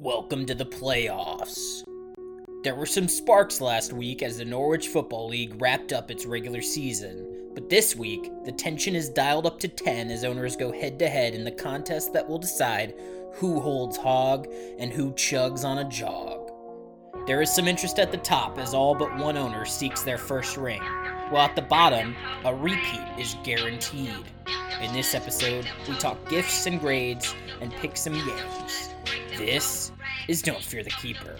Welcome to the playoffs. There were some sparks last week as the Norwich Football League wrapped up its regular season, but this week, the tension is dialed up to 10 as owners go head to head in the contest that will decide who holds hog and who chugs on a jog. There is some interest at the top as all but one owner seeks their first ring, while at the bottom, a repeat is guaranteed. In this episode, we talk gifts and grades and pick some games. This is Don't Fear the Keeper.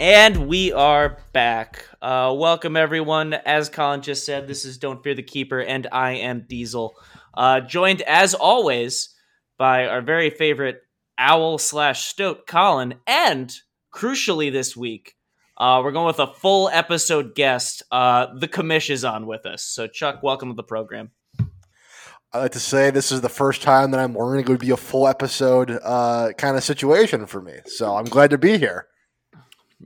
And we are back. Uh, welcome, everyone. As Colin just said, this is Don't Fear the Keeper, and I am Diesel. Uh, joined, as always, by our very favorite owl slash stoat, Colin. And crucially, this week, uh, we're going with a full episode guest. Uh, the commish is on with us. So, Chuck, welcome to the program. I like to say this is the first time that I'm learning it would be a full episode uh, kind of situation for me. So I'm glad to be here.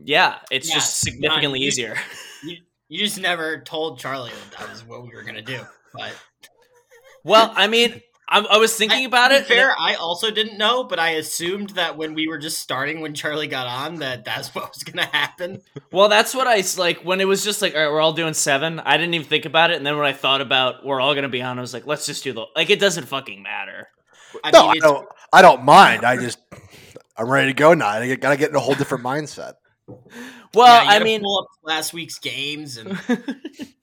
Yeah, it's Yeah, just significantly no, you- easier. You, you just never told Charlie that that was what we were gonna do. But Well, I mean, I, I was thinking about to be it. Fair, I also didn't know, but I assumed that when we were just starting, when Charlie got on, that that's what was gonna happen. Well, that's what I like when it was just like, all right, we're all doing seven. I didn't even think about it, and then when I thought about we're all gonna be on, I was like, let's just do the like. It doesn't fucking matter. I No, I don't. I don't mind. I just I'm ready to go now. I got to get in a whole different mindset. Well, yeah, I mean, pull up last week's games, and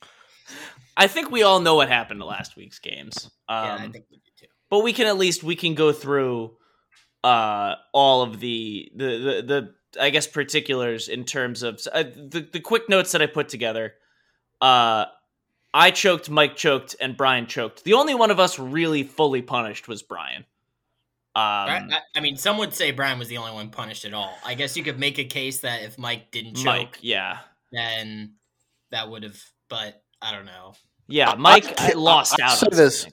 I think we all know what happened to last week's games. Um, yeah, I think we do too. But we can at least we can go through uh all of the the the, the I guess particulars in terms of uh, the the quick notes that I put together. Uh I choked, Mike choked, and Brian choked. The only one of us really fully punished was Brian. Um, I, I mean, some would say Brian was the only one punished at all. I guess you could make a case that if Mike didn't choke, Mike, yeah, then that would have. But I don't know. yeah, Mike I can't- lost I'll out. say on this.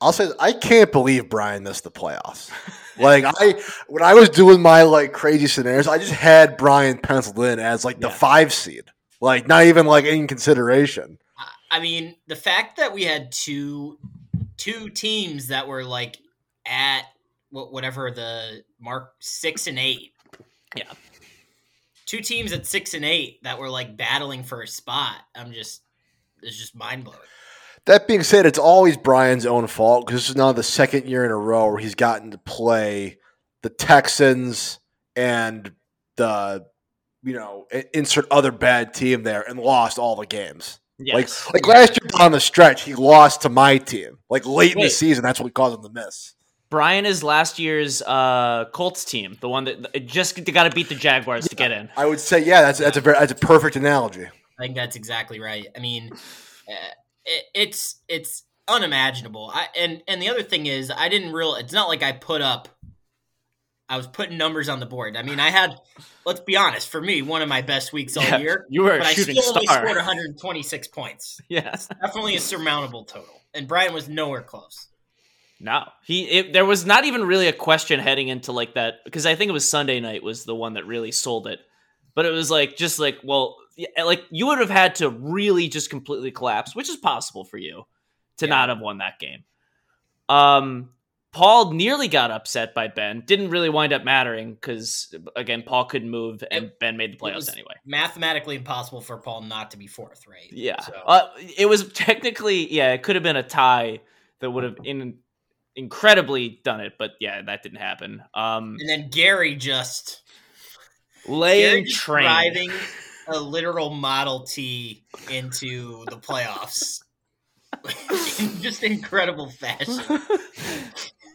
Something. I'll say I can't believe Brian missed the playoffs. Like I when I was doing my like crazy scenarios, I just had Brian penciled in as like the Yeah. five seed. Like not even like in consideration. I mean, the fact that we had two two teams that were like at whatever the mark six and eight. Yeah. Two teams at six and eight that were like battling for a spot. I'm just it's just mind blowing. That being said, it's always Brian's own fault because this is now the second year in a row where he's gotten to play the Texans and the you know insert other bad team there and lost all the games. Yes. Like like last year on the stretch, he lost to my team. Like late in the season, that's what caused him to miss. Brian is last year's uh, Colts team, the one that just got to beat the Jaguars to get in. I would say, yeah, that's that's a very that's a perfect analogy. I think that's exactly right. I mean, uh, it, it's it's unimaginable. I and and the other thing is, I didn't real. It's not like I put up. I was putting numbers on the board. I mean, I had. Let's be honest. For me, one of my best weeks all Yeah, year. you were a but I shooting still only star. scored 126 points. Yes. Definitely a surmountable total. And Brian was nowhere close. No, he. It, there was not even really a question heading into like that because I think it was Sunday night was the one that really sold it. But it was like just like well, like you would have had to really just completely collapse, which is possible for you to Yeah. not have won that game. Um, Paul nearly got upset by Ben. Didn't really wind up mattering because again, Paul couldn't move and Ben made the It playoffs anyway. Mathematically impossible for Paul not to be fourth, right? Yeah, So, uh, it was technically yeah, it could have been a tie that would have in incredibly done it, but yeah, that didn't happen. Um, and then Gary just Gary laying just train. driving a literal Model T into the playoffs in just incredible fashion.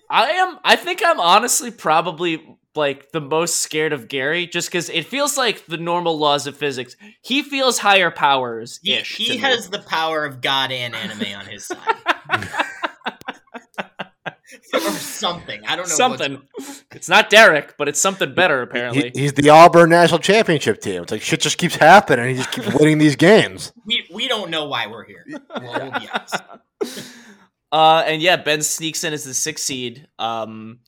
I am. I think I'm honestly probably like the most scared of Gary, just because it feels like the normal laws of physics. He feels higher powers. He, he has the power of God and anime on his side. or something. I don't know. what's- something. It's not Derek, but it's something better apparently. He- he's the Auburn national championship team. It's like shit just keeps happening. He just keeps winning these games. we, we don't know why we're here. Well, we'll be honest. Uh, and yeah, Ben sneaks in as the sixth seed, um,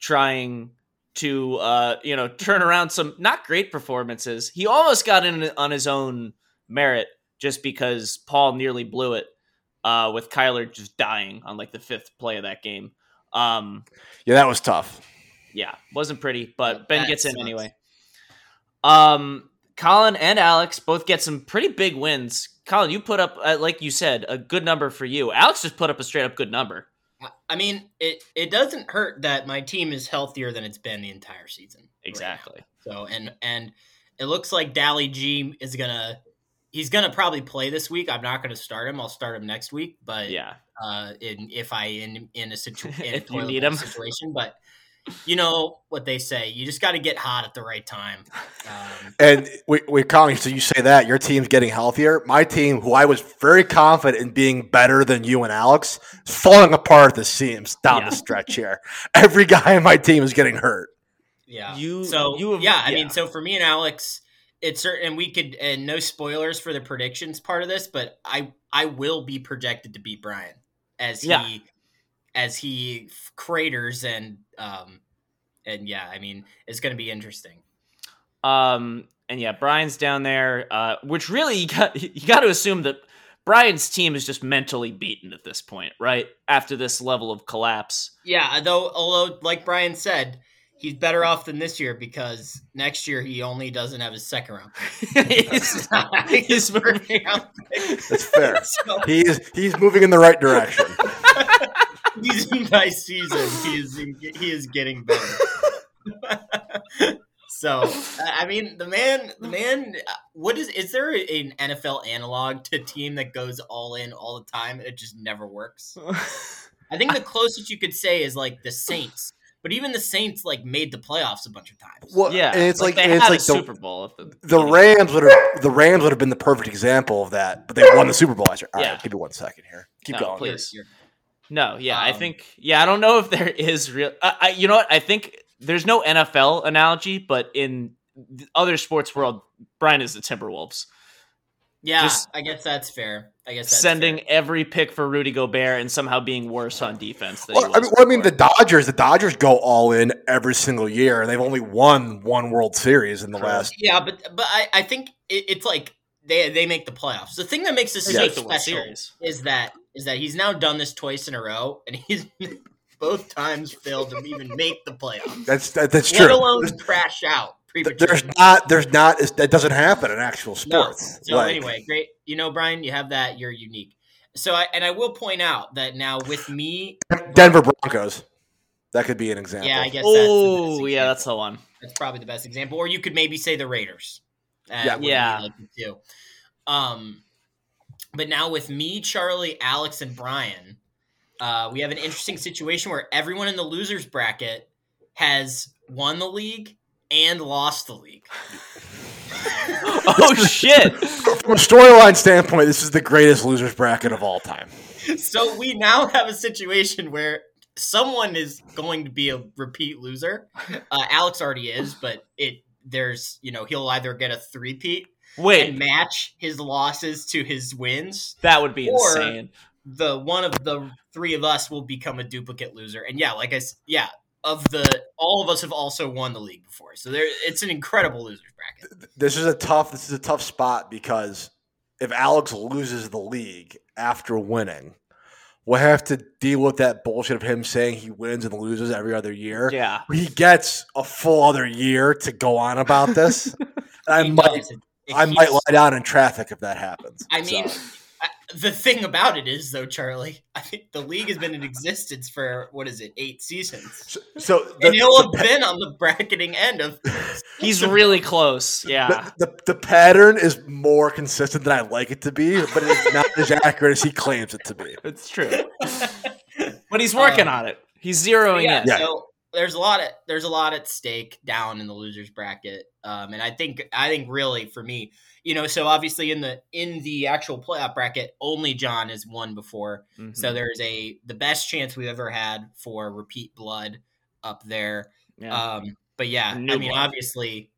trying to uh, you know turn around some not great performances. He almost got in on his own merit just because Paul nearly blew it. uh, with Kyler just dying on like the fifth play of that game. Um, Yeah, that was tough. yeah, wasn't pretty, but Yeah, Ben that gets in anyway. Um, Colin and Alex both get some pretty big wins. Colin, you put up, uh, like you said, a good number for you. Alex just put up a straight up good number. I- I mean, it it doesn't hurt that my team is healthier than it's been the entire season. right. Exactly. So and and it looks like Dally G is gonna he's gonna probably play this week. I'm not gonna start him. I'll start him next week. But Yeah. Uh, in if I in in a situation If you need him. situation, but you know what they say, you just got to get hot at the right time. Um, And we, we Colin, so you say that your team's getting healthier. My team, who I was very confident in being better than you and Alex, is falling apart at the seams down Yeah. the stretch here. Every guy in my team is getting hurt. yeah. You- so you have- yeah, I mean, so for me and Alex, it's certain, and we could, and no spoilers for the predictions part of this, but I I will be projected to beat Brian as he Yeah. as he craters and um and yeah, I mean, it's going to be interesting. Um, and yeah, Brian's down there, uh, which really you got you got to assume that Brian's team is just mentally beaten at this point, right? After this level of collapse. Yeah, though, although like Brian said, he's better off than this year because next year he only doesn't have his second round. pick. he's, His first moving. round pick. That's fair. So, he is he's moving in the right direction. he's in my season. He is he is getting better. so I I mean, the man, the man. uh, What is? Is there an NFL analog to a team that goes all in all the time and it just never works? I think the closest you could say is like the Saints, but even the Saints like made the playoffs a bunch of times. Well, yeah, and it's like, they and it's had like a the, Super Bowl. At the, the. Rams would have the Rams would have been the perfect example of that, but they won the Super Bowl last year. All right, Yeah. give me one second here. Keep No, going. please. You're- No, yeah, I Um, think yeah, I don't know if there is real. I, I, you know what? I think there's no NFL analogy, but in the other sports world, Brian is the Timberwolves, Yeah, Just I guess that's fair. I guess that's sending fair. every pick for Rudy Gobert and somehow being worse on defense. Than Well, he I mean, well, I mean, the. Dodgers. The Dodgers go all in every single year, and they've only won one World Series in the True. last. Yeah, but but I, I think it, it's like they they make the playoffs. The thing that makes this They so make the World special Series. is that is that he's now done this twice in a row, and he's both times failed to even make the playoffs. That's that, that's let true. alone There's, crash out there's not. There's not. That doesn't happen in actual No. sports. So Like, anyway, great. You know, Brian, you have that. You're unique. So I and I will point out that now with me, Denver Broncos. That could be an example. yeah, I guess. that's the best Oh, yeah, that's the one. That's probably the best example. Or you could maybe say the Raiders. Uh, Yeah. would be Yeah. like the. Um, but now with me, Charlie, Alex, and Brian, uh, we have an interesting situation where everyone in the losers bracket has won the league and lost the league. Oh shit! From a storyline standpoint, this is the greatest losers bracket of all time. so we now have a situation where someone is going to be a repeat loser. Uh, Alex already is, but it there's you know he'll either get a three-peat Wait, and match his losses to his wins. that would be Or- insane. The one of the three of us will become a duplicate loser. And yeah, like I s- yeah, of the all of us have also won the league before. So there it's an incredible losers bracket. This is a tough. This is a tough spot because if Alex loses the league after winning, we'll have to deal with that bullshit of him saying he wins and loses every other year. Yeah, He gets a full other year to go on about this. I might, does. It- it I might lie down in traffic if that happens. I mean, So, I, the thing about it is, though, Charlie, I think the league has been in existence for what is it, eight seasons, so, so the, and he'll have the, been on the bracketing end of. he's really close. Yeah, the, the, the pattern is more consistent than I'd like it to be, but it's not as accurate as he claims it to be. it's true. But he's working Um, on it. He's zeroing yeah, in. Yeah. So there's a lot of there's a lot at stake down in the losers bracket, um, and I think I think really for me, you know, so obviously in the in the actual playoff bracket, only John has won before, Mhm. so there's a the best chance we've ever had for repeat blood up there. yeah. Um, but yeah, I mean, obviously,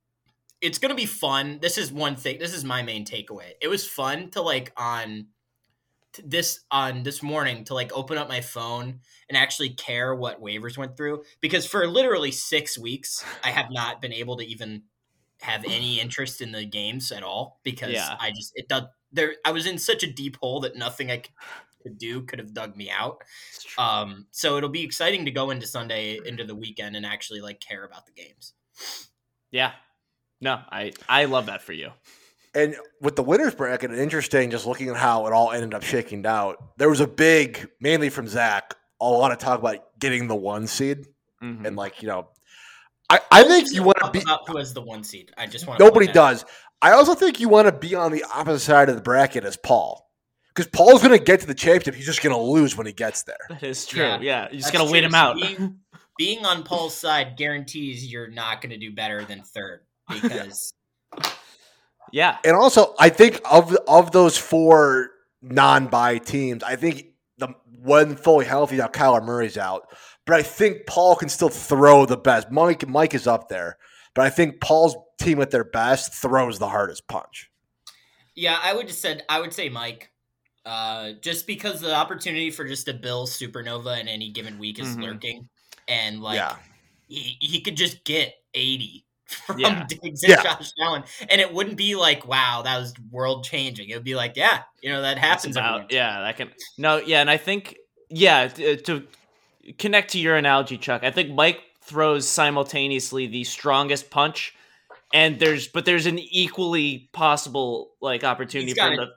it's gonna be fun. This is one thing. This is my main takeaway. It was fun to like on this on this morning to like open up my phone and actually care what waivers went through because for literally six weeks I have not been able to even have any interest in the games at all because Yeah. I just it does there. I was in such a deep hole that nothing I c- could do could have dug me out. Um, so it'll be exciting to go into Sunday into the weekend and actually like care about the games. Yeah. No, I I love that for you. And with the winners bracket, interesting just looking at how it all ended up shaking out. There was a big, mainly from Zach, a lot of talk about getting the one seed. Mhm. And like, you know, I, I think you want to be about who has the one seed. I just want nobody does. I also think you want to be on the opposite side of the bracket as Paul. Because Paul's gonna get to the championship, he's just gonna lose when he gets there. That is true. Yeah, Yeah, you just That's gotta wait him out. Being, being on Paul's side guarantees you're not going to do better than third because yeah, And also, I think of of those four non-buy teams, I think the one fully healthy now Kyler Murray's out, but I think Paul can still throw the best. Mike Mike is up there, but I think Paul's team at their best throws the hardest punch. yeah, I would just said I would say Mike. Uh, just because the opportunity for just a Bill supernova in any given week is Mhm. lurking, and like yeah, he, he could just get 80 from Yeah. Diggs and Yeah. Josh Allen. And it wouldn't be like, wow, that was world changing. It would be like, yeah, you know, that happens. about- once in a yeah, that can no, yeah, and I think yeah t- uh, to connect to your analogy, Chuck. I think Mike throws simultaneously the strongest punch, and there's but there's an equally possible like opportunity He's for got him it. to.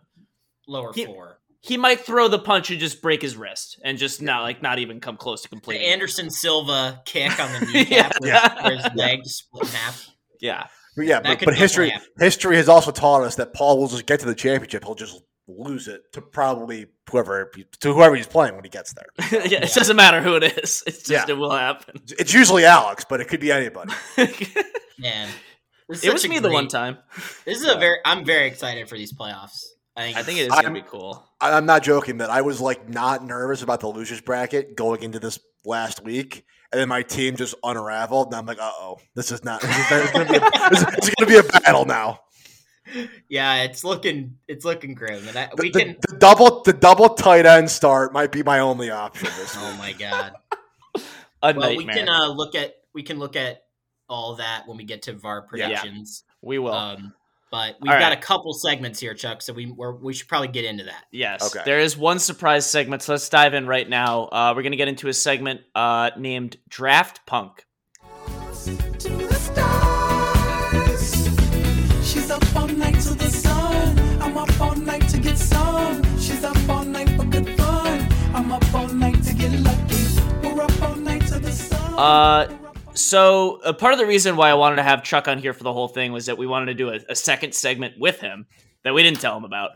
lower He- four. He might throw the punch and just break his wrist and just not like not even come close to completing. The Anderson Silva kick on the Yeah. kneecap where, where his leg just split in half. Yeah, but yeah, That but, but history definitely history has also taught us that Paul will just get to the championship. He'll just lose it to probably whoever to whoever he's playing when he gets there. yeah, Yeah. it doesn't matter who it is. It's just Yeah. it will happen. It's usually Alex, but it could be anybody. Man. It was such a me the one time. This is a very, I'm very excited for these playoffs. I think, I think it is I'm- gonna be cool. I- I'm not joking that I was like not nervous about the losers bracket going into this last week, and then my team just unraveled, and I'm like, uh oh, this is not. This is, gonna be a, this is- gonna be a battle now. yeah, it's looking, it's looking grim. And I, we the- can, the double the double tight end start might be my only option this oh my God. A well, we can uh, look at we can look at all that when we get to VAR Yeah. predictions. we will. Um, but we've All got right. a couple segments here, Chuck. So we we're, we should probably get into that. Yes. Okay. There is one surprise segment, so let's dive in right now. Uh, we're going to get into a segment uh, named Draft Punk. to the stars. She's up all night to the sun. I'm up all night to get some. She's up all night for good fun. I'm up all night to get lucky. We're up all night to the sun. Uh, So, uh, part of the reason why I wanted to have Chuck on here for the whole thing was that we wanted to do a, a second segment with him that we didn't tell him about.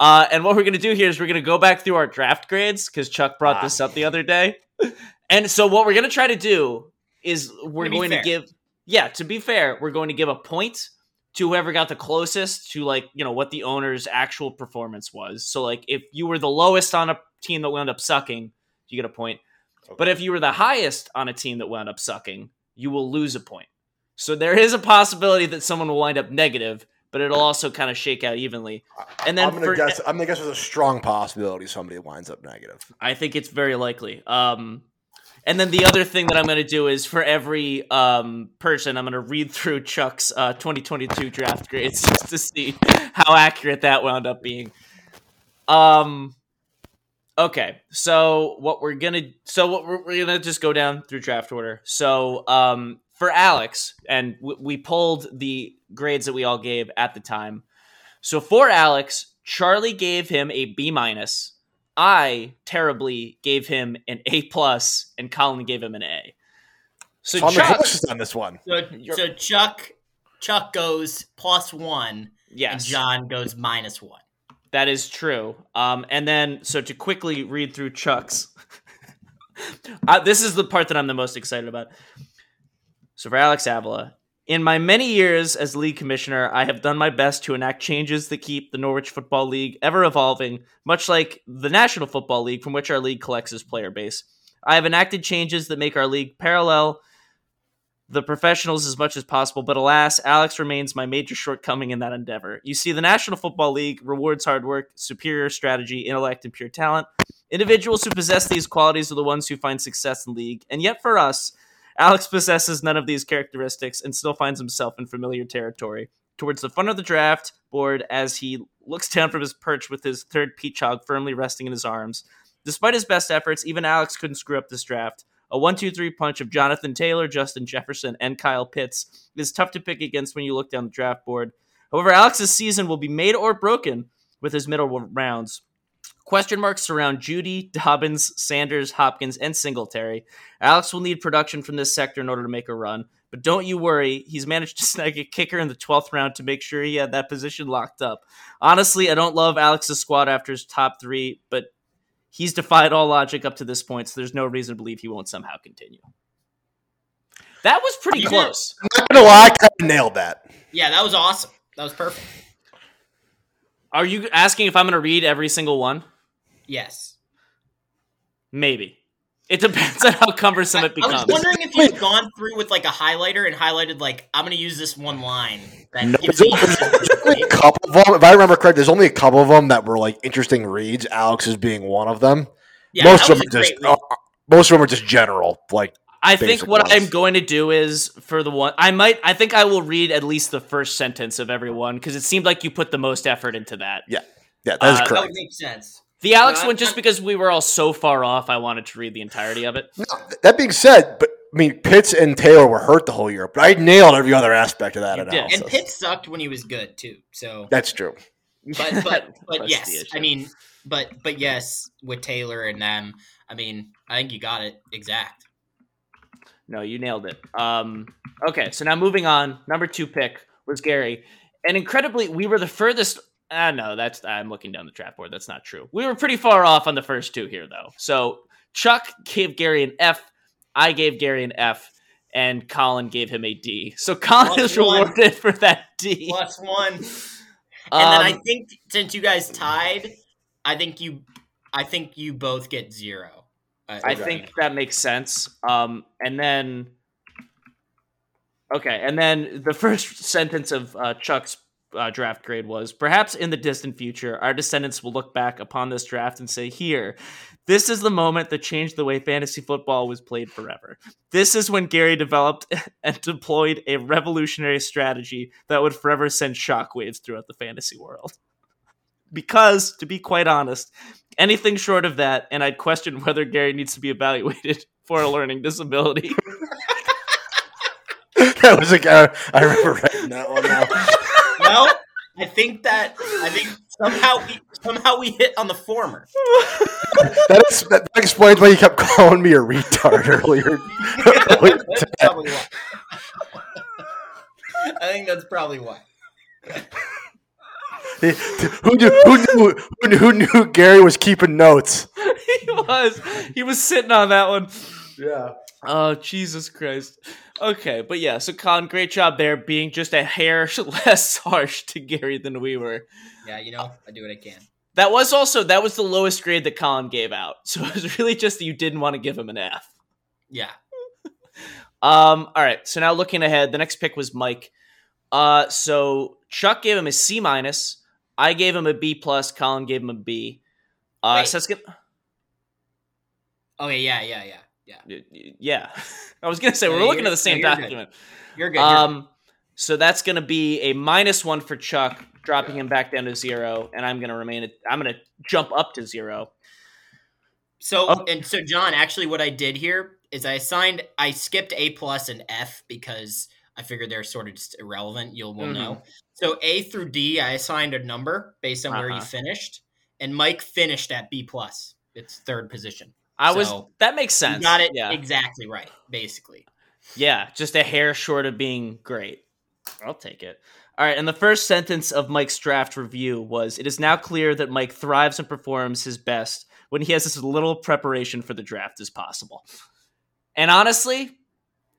Uh, and what we're going to do here is we're going to go back through our draft grades because Chuck brought Ah. this up the other day. And so, what we're going to try to do is we're To going fair. to give, yeah, to be fair, we're going to give a point to whoever got the closest to like you know what the owner's actual performance was. So, like if you were the lowest on a team that wound up sucking, you get a point. But if you were the highest on a team that wound up sucking, you will lose a point. So there is a possibility that someone will wind up negative, but it'll also kind of shake out evenly. And then I'm gonna for, guess. I'm gonna guess there's a strong possibility somebody winds up negative. I think it's very likely. Um, and then the other thing that I'm going to do is for every um, person, I'm going to read through Chuck's uh, 2022 draft grades just to see how accurate that wound up being. Um, okay, so what we're gonna, so what we're, we're gonna just go down through draft order. So um, for Alex, and w- we pulled the grades that we all gave at the time. So for Alex, Charlie gave him a B minus. I terribly gave him an A plus, and Colin gave him an A. So So Chuck, closest on this one. So, so Chuck Chuck goes plus one, and yes, John goes minus one. That is true. Um, and then so to quickly read through Chuck's, this is the part that I'm the most excited about. So for Alex Avila, in my many years as league commissioner, I have done my best to enact changes that keep the Norwich Football League ever evolving, much like the National Football League from which our league collects its player base. I have enacted changes that make our league parallel the professionals as much as possible, but alas, Alex remains my major shortcoming in that endeavor. You see, the National Football League rewards hard work, superior strategy, intellect, and pure talent. Individuals who possess these qualities are the ones who find success in league, and yet for us, Alex possesses none of these characteristics and still finds himself in familiar territory. towards the front of the draft board as he looks down from his perch with his third peach hog firmly resting in his arms. Despite his best efforts, even Alex couldn't screw up this draft. A 1 2 3 punch of Jonathan Taylor, Justin Jefferson, and Kyle Pitts is tough to pick against when you look down the draft board. However, Alex's season will be made or broken with his middle rounds. Question marks surround Jeudy, Dobbins, Sanders, Hopkins, and Singletary. Alex will need production from this sector in order to make a run, but don't you worry, he's managed to snag a kicker in the 12th round to make sure he had that position locked up. Honestly, I don't love Alex's squad after his top three, but he's defied all logic up to this point, so there's no reason to believe he won't somehow continue. That was pretty Yeah. close. I'm not gonna lie, I kind of nailed that. Yeah, that was awesome. That was perfect. Are you asking if I'm going to read every single one? Yes. Maybe. It depends on how cumbersome I, it becomes. I was wondering if you've gone through with like a highlighter and highlighted like I'm going to use this one line. That No, gives there's only- there's only a couple of them. If I remember correct, there's only a couple of them that were like interesting reads. Alex is being one of them. yeah, most of them are just uh, most of them are just general. Like I think what ones. I'm going to do is for the one I might I think I will read at least the first sentence of every one because it seemed like you put the most effort into that. yeah, yeah, that is Uh, that correct. would make sense. The Alex No, one, just because we were all so far off, I wanted to read the entirety of it. No, that being said, but I mean, Pitts and Taylor were hurt the whole year, but I nailed every other aspect of that You did. And Pitt sucked when he was good too. So, That's true. but but but yes. I mean, but but yes, with Taylor and them, I mean, I think you got it exact. No, you nailed it. Um, okay, so now moving on. Number two pick was Gary, and incredibly, we were the furthest. Ah, no, that's I'm looking down the draft board. That's not true. We were pretty far off on the first two here, though. So Chuck gave Gary an F, I gave Gary an F, and Colin gave him a D. So Colin Plus is one. rewarded for that D. Plus one. And Um, then I think since you guys tied, I think you, I think you both get zero. Uh, I think that makes sense. Um, and then, okay, and then the first sentence of uh, Chuck's uh, draft grade was perhaps in the distant future, our descendants will look back upon this draft and say, here, this is the moment that changed the way fantasy football was played forever. This is when Gary developed and deployed a revolutionary strategy that would forever send shockwaves throughout the fantasy world. Because, to be quite honest, anything short of that, and I'd question whether Gary needs to be evaluated for a learning disability. that was like uh, I remember writing that one now. Well, I think that I think somehow we somehow we hit on the former. That, is, that explains why you kept calling me a retard earlier. earlier today. probably why. I think that's probably why. who knew? Who knew? Who knew, who knew Gary was keeping notes? he was. He was sitting on that one. Yeah. Oh, Jesus Christ. Okay, but yeah, so Colin, great job there being just a hair less harsh to Gary than we were. Yeah, you know, I do what I can. That was also that was the lowest grade that Colin gave out. So it was really just that you didn't want to give him an F. Yeah. Um, all right. So now looking ahead, the next pick was Mike. Uh, so Chuck gave him a C minus. I gave him a B plus. Colin gave him a B. Uh, Wait. so that's gonna, Okay. Yeah. Yeah. Yeah. Yeah. yeah. I was gonna say we're you're- looking at the same no, you're good. document. You're good. you're Um, so that's gonna be a minus one for Chuck, dropping him back down to zero, and I'm gonna remain. At, I'm gonna jump up to zero. So Oh. and so, John. Actually, what I did here is I assigned. I skipped A plus and F because I figured they're sort of just irrelevant. You'll will Mhm. know. So A through D, I assigned a number based on where you Uh-huh. finished, and Mike finished at B plus. It's third position. I was. That makes sense. You got it Yeah. exactly right. Basically, Yeah, just a hair short of being great. I'll take it. All right, and the first sentence of Mike's draft review was It is now clear that Mike thrives and performs his best when he has as little preparation for the draft as possible. And honestly,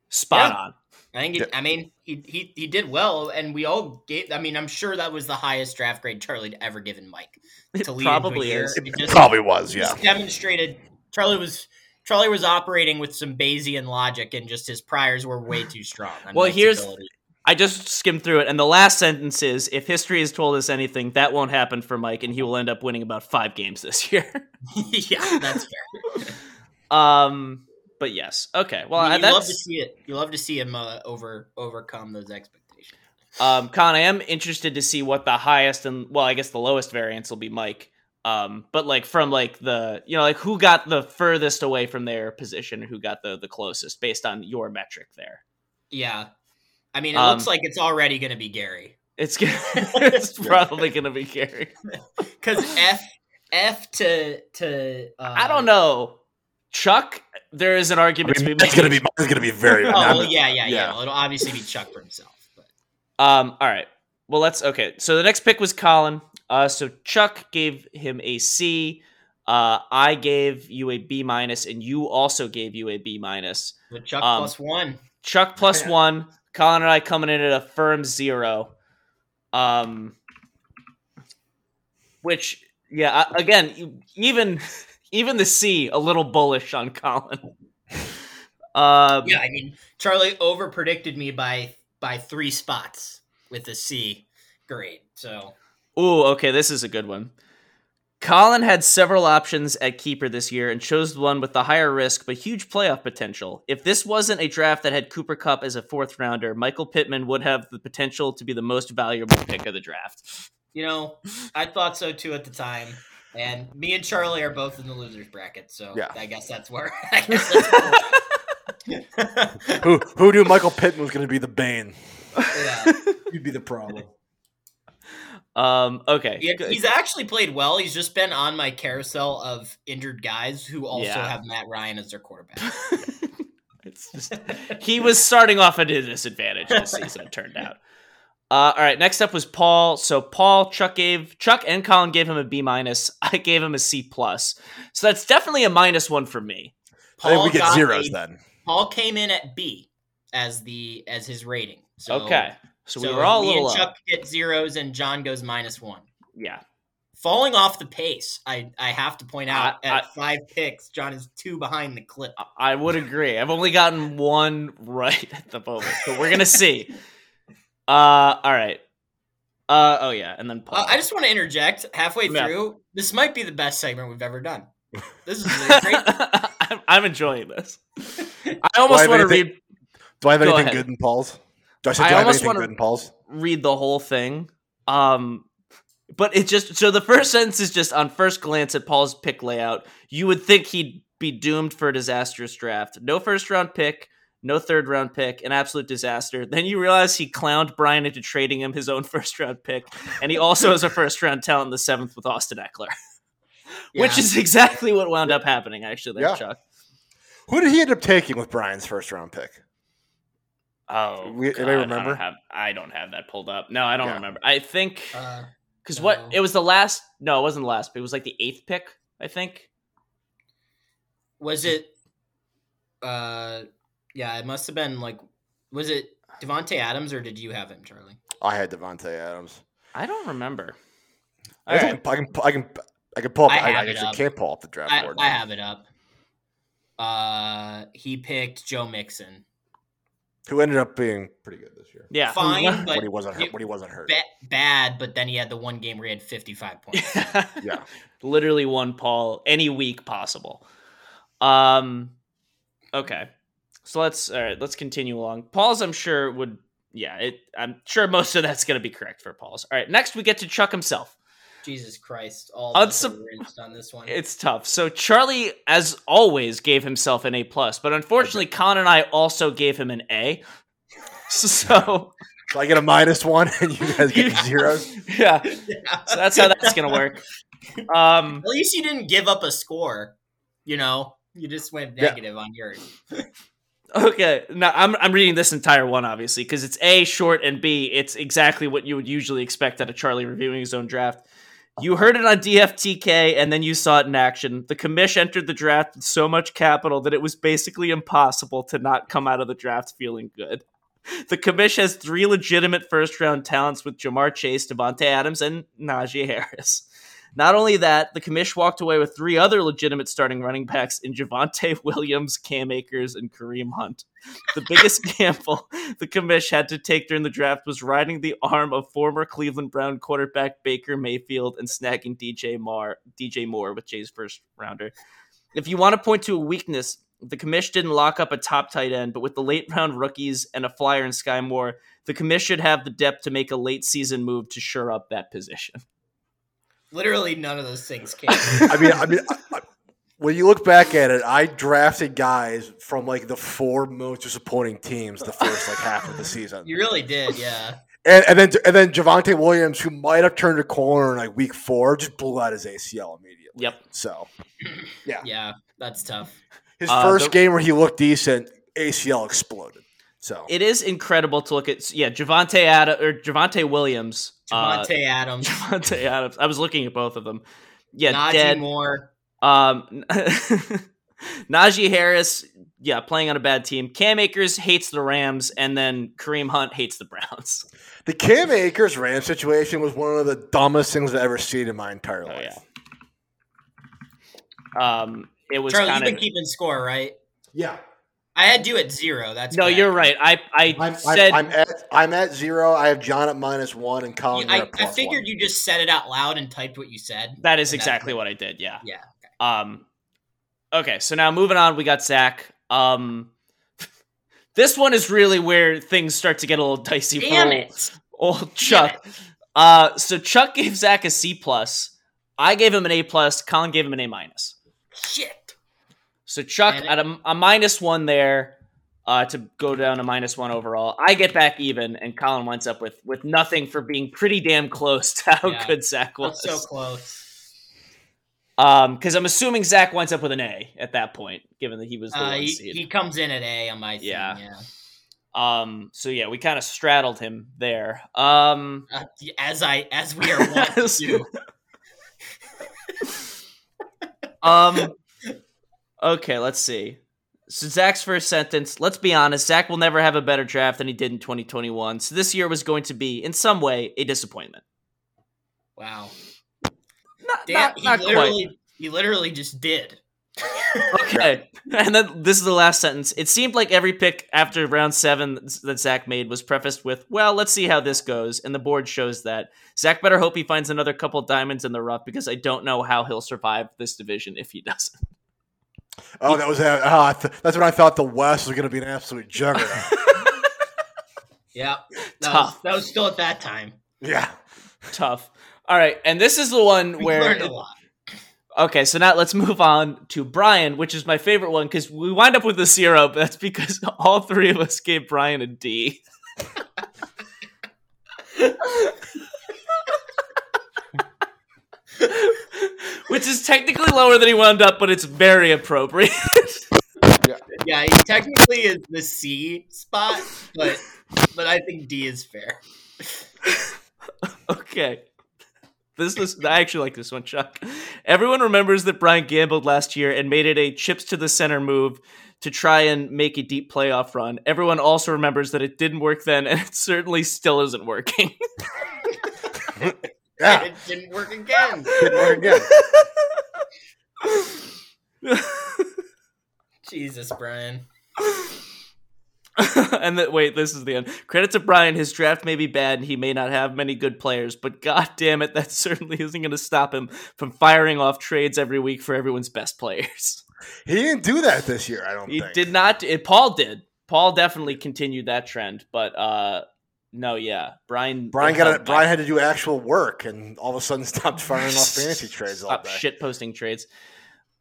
spot Yeah. on. I think. It, I mean, he, he he did well, and we all gave. I mean, I'm sure that was the highest draft grade Charlie'd ever given Mike. It To lead probably into a year. is. It It just- probably was. Yeah. just demonstrated Charlie was Charlie was operating with some Bayesian logic, and just his priors were way too strong. on Well, here's- ability. I just skimmed through it, and the last sentence is If history has told us anything, that won't happen for Mike, and he will end up winning about five games this year. yeah, that's fair. um, but yes. Okay. Well, I I mean, you love to see it. You love to see him uh, over overcome those expectations. Um, Con, I am interested to see what the highest and well, I guess the lowest variance will be Mike. Um, but like from like the you know like who got the furthest away from their position, who got the the closest based on your metric there. Yeah. I mean, it Um, looks like it's already going to be Gary. It's gonna, it's probably gonna be Gary. Because F F to to uh, I don't know. Chuck, there is an I argument mean, to be it's gonna made. be it's gonna be very. Oh well, yeah, yeah, yeah, Yeah. Well, it'll obviously be Chuck for himself. But Um, all right. Well, let's okay. So the next pick was Colin. Uh, so Chuck gave him a C. Uh, I gave you a B minus, and you also gave you a B minus. with Chuck Um, plus one. Chuck plus Yeah. one. Colin and I coming in at a firm zero. Um, which yeah, I- again, even even the C a little bullish on Colin. Um, Yeah, I mean, Charlie over predicted me by by three spots with a C grade. So Ooh, okay, this is a good one. Colin had several options at keeper this year and chose the one with the higher risk but huge playoff potential. If this wasn't a draft that had Cooper Kupp as a fourth rounder, Michael Pittman would have the potential to be the most valuable pick of the draft. you know, I thought so too at the time. And me and Charlie are both in the losers bracket, so Yeah. I guess that's where. I guess that's where Who who knew Michael Pittman was gonna be the bane? yeah. He'd be the problem. Um, okay. He- good. he's actually played well. He's just been on my carousel of injured guys who also Yeah. have Matt Ryan as their quarterback. it's just he was starting off at a disadvantage this season. It turned out. Uh, all right, next up was Paul. So Paul, Chuck gave Chuck and Colin gave him a B minus. I gave him a C plus. So that's definitely a minus one for me. I think we get zeros a- then. Paul came in at B as the as his rating. So, okay, so, we so were all a me little and low. Chuck get zeros, and John goes minus one. Yeah, Falling off the pace, I I have to point out I- at five picks, John is two behind the clip. I- I would agree. I've only gotten one right at the moment, but we're gonna see. Uh, all right. Uh, oh yeah, and then Paul. Uh, I just want to interject halfway Yeah. through. This might be the best segment we've ever done. This is a great. I'm, I'm enjoying this. I almost want to read Do I have Go anything ahead. good in Paul's? Do I say I do I almost wanna- Paul's? read the whole thing. Um but it just so the first sentence is just on first glance at Paul's pick layout, you would think he'd be doomed for a disastrous draft. No first round pick, no third round pick, an absolute disaster. Then you realize he clowned Brian into trading him his own first round pick, and he also has a first round talent in the seventh with Austin Ekeler, which Yeah. is exactly what wound up happening. Actually, there, Yeah. Chuck. Who did he end up taking with Brian's first round pick? Oh, We- God, anybody I remember? don't have I don't have that pulled up. No, I don't Yeah. remember. I think Uh, Because No. what it was the last? No, it wasn't the last pick. It was like the eighth pick, I think. was it? Uh, yeah, it must have been like. Was it Davante Adams or did you have him, Charlie? I had Davante Adams. I don't remember. I, All can, right. I can I can I can pull up. I I, I, actually up. can't pull up the draft I, board. I have it up. Uh, he picked Joe Mixon. Who ended up being pretty good this year. Yeah, Fine, but when he wasn't hurt. you- When he wasn't hurt. ba- bad, but then he had the one game where he had fifty-five points. Yeah. literally one Paul any week possible. Um, okay, so let's all right. Let's continue along. Paul's, I'm sure would. Yeah, it. I'm sure most of that's going to be correct for Paul's. All right, next we get to Chuck himself. Jesus Christ! All Unsub- on this one. It's tough. So Charlie, as always, gave himself an A plus, but unfortunately, Con and I also gave him an A. So So I get a minus one, and you guys get zeros. yeah, Yeah. so that's how that's gonna work. Um, At least you didn't give up a score. You know, you just went Yeah. negative on yours. okay, now I'm I'm reading this entire one obviously because it's A short and B. It's exactly what you would usually expect out of Charlie reviewing his own draft. You heard it on DFTK and then you saw it in action. The commish entered the draft with so much capital that it was basically impossible to not come out of the draft feeling good. The commish has three legitimate first round talents with Ja'Marr Chase, Davante Adams, and Najee Harris. Not only that, the commish walked away with three other legitimate starting running backs in Javonte Williams, Cam Akers, and Kareem Hunt. The biggest gamble the commish had to take during the draft was riding the arm of former Cleveland Brown quarterback Baker Mayfield and snagging DJ Moore, DJ Moore with Jay's first rounder. If you want to point to a weakness, the commish didn't lock up a top tight end, but with the late round rookies and a flyer in Skyy Moore, the commish should have the depth to make a late season move to shore up that position. Literally none of those things came. I mean, I mean, I, I, when you look back at it, I drafted guys from like the four most disappointing teams the first like half of the season, you really did, yeah. and, and then and then Javonte Williams, who might have turned a corner in like week four, just blew out his ACL immediately. Yep. So Yeah, yeah, that's tough. his Uh, first the- game where he looked decent, ACL exploded. So It is incredible to look at. Yeah, Javante Ad or Javonte Williams. Uh, Adams, Javante Adams. I was looking at both of them. Yeah, Najee dead. Moore. Um, Najee Harris, yeah, playing on a bad team. Cam Akers hates the Rams, and then Kareem Hunt hates the Browns. the Cam Akers Ram situation was one of the dumbest things I've ever seen in my entire Oh, life. Um, it was Charlie, you've been keeping score, right? Yeah. I had you at zero. That's No, correct. you're right. I I I'm, said I'm, I'm at I'm at zero. I have John at minus one and Colin. you're I, at I figured one. you just said it out loud and typed what you said. that is exactly it. what I did. Yeah. Yeah. Um. Okay, so now moving on, we got Zach. Um. This one is really where things start to get a little dicey Damn for it! old, old Chuck. Uh, so Chuck gave Zach a C plus. I gave him an A plus. Colin gave him an A minus. Shit. So Chuck at a, a minus one there uh, to go down to minus one overall. I get back even, and Colin winds up with with nothing for being pretty damn close to how Yeah. good Zach was. So close. Um, because I'm assuming Zach winds up with an A at that point, given that he was the Uh, one he, seed. he comes in at A on my. Yeah. Yeah. um, so yeah, we kind of straddled him there. Um, Uh, as I as we are wont to um, okay, let's see. So Zach's first sentence. Let's be honest. Zach will never have a better draft than he did in 2021. So this year was going to be, in some way, a disappointment. Wow. Not, Damn, not, he not quite. literally he literally just did. Okay. And then this is the last sentence. It seemed like every pick after round seven that Zach made was prefaced with, well, let's see how this goes. And the board shows that. Zach better hope he finds another couple diamonds in the rough because I don't know how he'll survive this division if he doesn't. Oh, that was uh, oh, th- that's when I thought the West was going to be an absolute juggernaut. Yeah. That was, Tough. that was still at that time. yeah. Tough. All right. And this is the one We where. learned a lot. Okay, so now let's move on to Brian, which is my favorite one because we wind up with a zero, but that's because all three of us gave Brian a D. which is technically lower than he wound up, but it's very appropriate. Yeah, yeah, he technically is the C spot, but but I think D is fair. okay. This is I actually like this one, Chuck. Everyone remembers that Brian gambled last year and made it a chips to the center move to try and make a deep playoff run. Everyone also remembers that it didn't work then, and it certainly still isn't working. Yeah. It didn't work again. Didn't work again. Jesus, Brian. and that wait, this is the end. Credit to Brian, his draft may be bad and he may not have many good players, but god damn it, that certainly isn't going to stop him from firing off trades every week for everyone's best players. He didn't do that this year. I don't He think. did not. It, Paul did. Paul definitely continued that trend, but uh, no, yeah, Brian. Brian got a. Brian had to do actual work, and all of a sudden stopped firing off fantasy trades all Stop day. shit posting trades.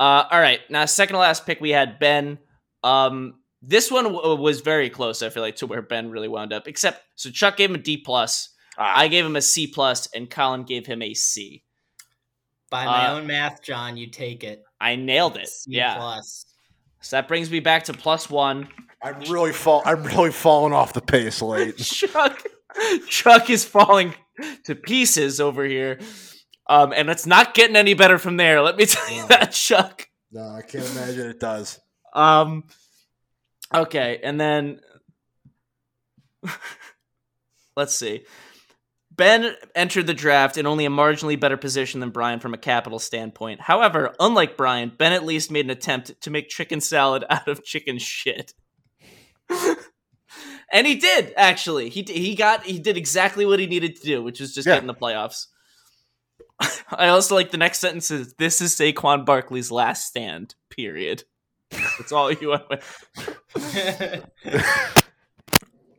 Uh, all right, now second to last pick we had Ben. Um, this one w- was very close. I feel like to where Ben really wound up. Except so Chuck gave him a D plus. Ah, I gave him a C plus, and Colin gave him a C. By my Uh, own math, John, you take it. I nailed it. C yeah. plus. So that brings me back to plus one. I'm really fall. I'm really falling off the pace late. Chuck, Chuck is falling to pieces over here. Um, and it's not getting any better from there. Let me tell you that, Chuck. No, I can't imagine it does. Um, okay, and then let's see. Ben entered the draft in only a marginally better position than Brian from a capital standpoint. However, unlike Brian, Ben at least made an attempt to make chicken salad out of chicken shit. and he did actually. He he got he did exactly what he needed to do, which was just Yeah. get in the playoffs. I also like the next sentence is this is Saquon Barkley's last stand. Period. That's all you went with.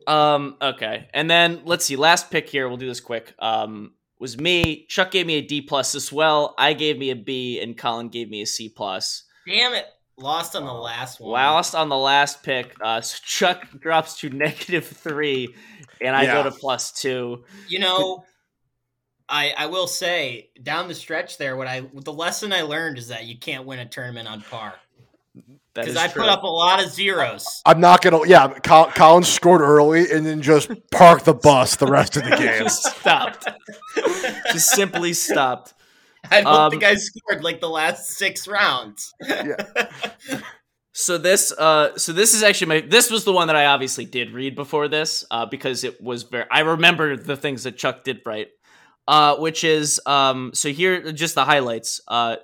Um. Okay, and then let's see. Last pick here. We'll do this quick. Um. Was me. Chuck gave me a D plus as well. I gave me a B, and Colin gave me a C plus. Damn it! Lost on the last one. Lost on the last pick. Uh, so Chuck drops to negative three, and I Yeah. go to plus two. You know, I I will say down the stretch there, what I the lesson I learned is that you can't win a tournament on par That because I true. put up a lot of zeros. I'm not gonna. Yeah, Col- Colin scored early and then just parked the bus the rest of the game. Just stopped. Just simply stopped. I don't Um, think I scored like the last six rounds. Yeah. So this, uh, so this is actually my. This was the one that I obviously did read before this, uh, because it was very. I remember the things that Chuck did right, uh, which is, um, so here just the highlights. Uh,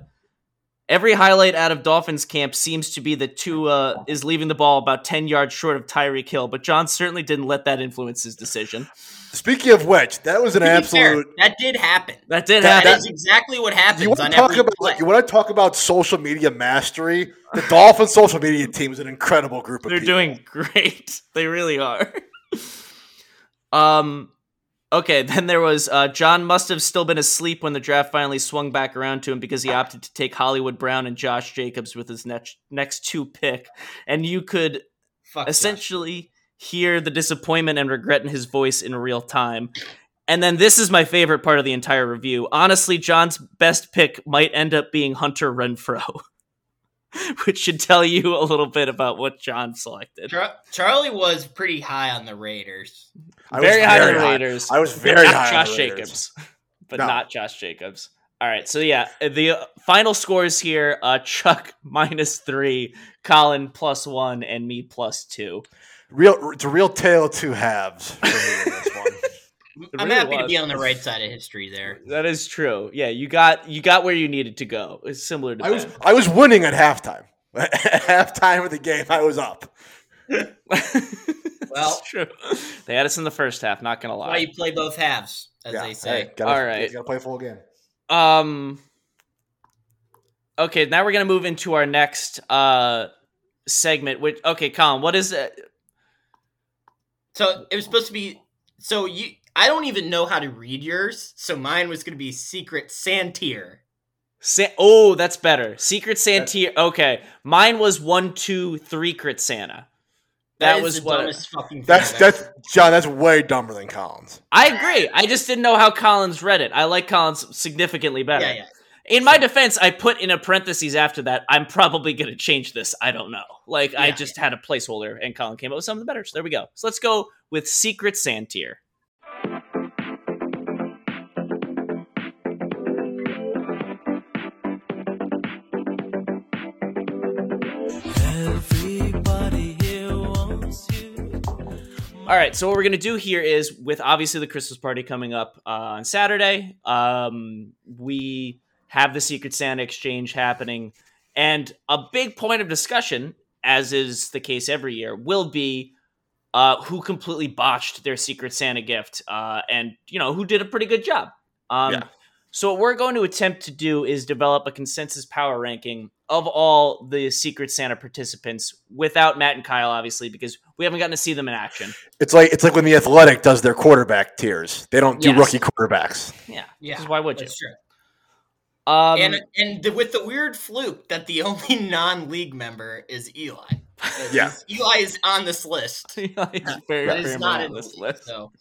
every highlight out of Dolphins camp seems to be that Tua is leaving the ball about ten yards short of Tyreek Hill, but John certainly didn't let that influence his decision. Speaking of which, that was an To be fair, absolute. that did happen. That did That happen. is exactly what happens You want on to talk every about play. like, you want to talk about social media mastery? The Dolphins social media team is an incredible group of They're people. doing great. They really are. um okay, then there was uh John must have still been asleep when the draft finally swung back around to him because he opted to take Hollywood Brown and Josh Jacobs with his next next two pick. And you could Fuck Josh. essentially hear the disappointment and regret in his voice in real time. And then this is my favorite part of the entire review. Honestly, John's best pick might end up being Hunter Renfrow, which should tell you a little bit about what John selected. Char- Charlie was pretty high on the Raiders. I was very high on very the high. Raiders. I was very not high on Josh the Raiders. Jacobs, but No. not Josh Jacobs. All right, so yeah, the uh, final scores here: uh, Chuck minus three, Colin plus one, and me plus two. Real, it's a real tale of two halves for me in this one. It I'm really happy to be on the right side of history there. That is true. Yeah, you got you got where you needed to go. It's similar to I was I was winning at halftime. At halftime of the game, I was up. Well- It's true. They had us in the first half. Not gonna lie. Why you play both halves, as Yeah, they say. hey, gotta, All right. gotta play a full game. Um. Okay, now we're gonna move into our next uh segment. Which okay, Colin, what is it? So it was supposed to be. So you, I don't even know how to read yours. So mine was going to be Secret Santier. Sa- oh, that's better. Secret Santa. Okay, mine was one, two, three. Crit Santa. That was what- dumbest fucking. Thing That's I've that's ever- John. That's way dumber than Collins. I agree. I just didn't know how Collins read it. I like Collins significantly better. Yeah, yeah. In my defense, I put in a parentheses after that. I'm probably going to change this. I don't know. Like I Yeah. just had a placeholder, and Colin came up with something better. So there we go. So let's go with Secret Santier. All right, so what we're gonna do here is, with obviously the Christmas party coming up uh, on Saturday, um, we have the Secret Santa exchange happening, and a big point of discussion, as is the case every year, will be uh, who completely botched their Secret Santa gift, uh, and you know who did a pretty good job. Um, Yeah. So what we're going to attempt to do is develop a consensus power ranking of all the Secret Santa participants, without Matt and Kyle, obviously, because we haven't gotten to see them in action. It's like it's like when the Athletic does their quarterback tiers. They don't do Yes. rookie quarterbacks. Yeah, Yeah, why would you? That's true. Um, and and the, with the weird fluke that the only non-league member is Eli. Yeah. Eli is on this list. it's very But it's not on in this this list. So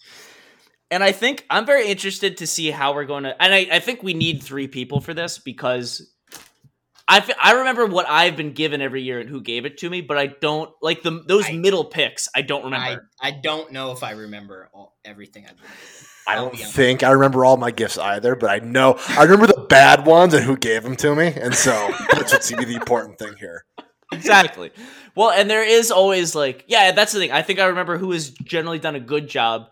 And I think I'm very interested to see how we're going to. And I, I think we need three people for this because I, I remember what I've been given every year and who gave it to me, but I don't like the those I- middle picks. I don't remember. I don't know if I remember all, everything I've been given. I don't think I remember all my gifts either, but I know I remember the bad ones and who gave them to me, and so that's what's to be the important thing here. exactly. Well, and there is always like, yeah, that's the thing. I think I remember who has generally done a good job,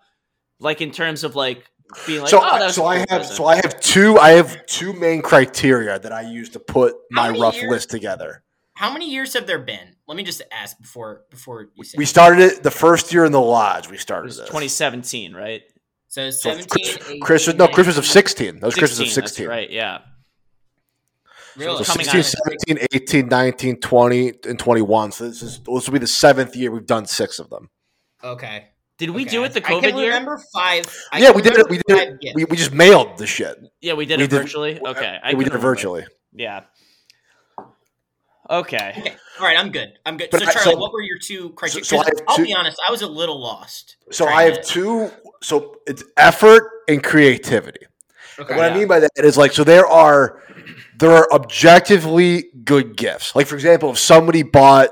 like in terms of like being like, so, oh, that I, was so a I cool have present." so I have two I have two main criteria that I use to put my rough years- list together. How many years have there been? Let me just ask before before you say. We started it the first year in the lodge. We It started was this. 2017, right? so So 17, Chris, Chris was no Chris was of 16. That was Chris was of 16, 16. That's right, yeah. Really? So Coming 16, 17, 18, 19, 20, and 21. So this is this will be the seventh year we've done six of them. Okay. Did we okay. do it the COVID I can COVID year? remember five. I yeah, can we did it. We did it. gifts. We, we just mailed the shit. Yeah, we did we it did- virtually. Okay, I we did it remember. virtually. Yeah. Okay. Okay. All right, I'm good. I'm good. But so, I- Charlie, so- what were your two criteria? so I 'Cause have I'll two- be honest, I was a little lost. So I have to- two. So it's effort and creativity. Okay. what Yeah. I mean by that is like so there are there are objectively good gifts. Like for example, if somebody bought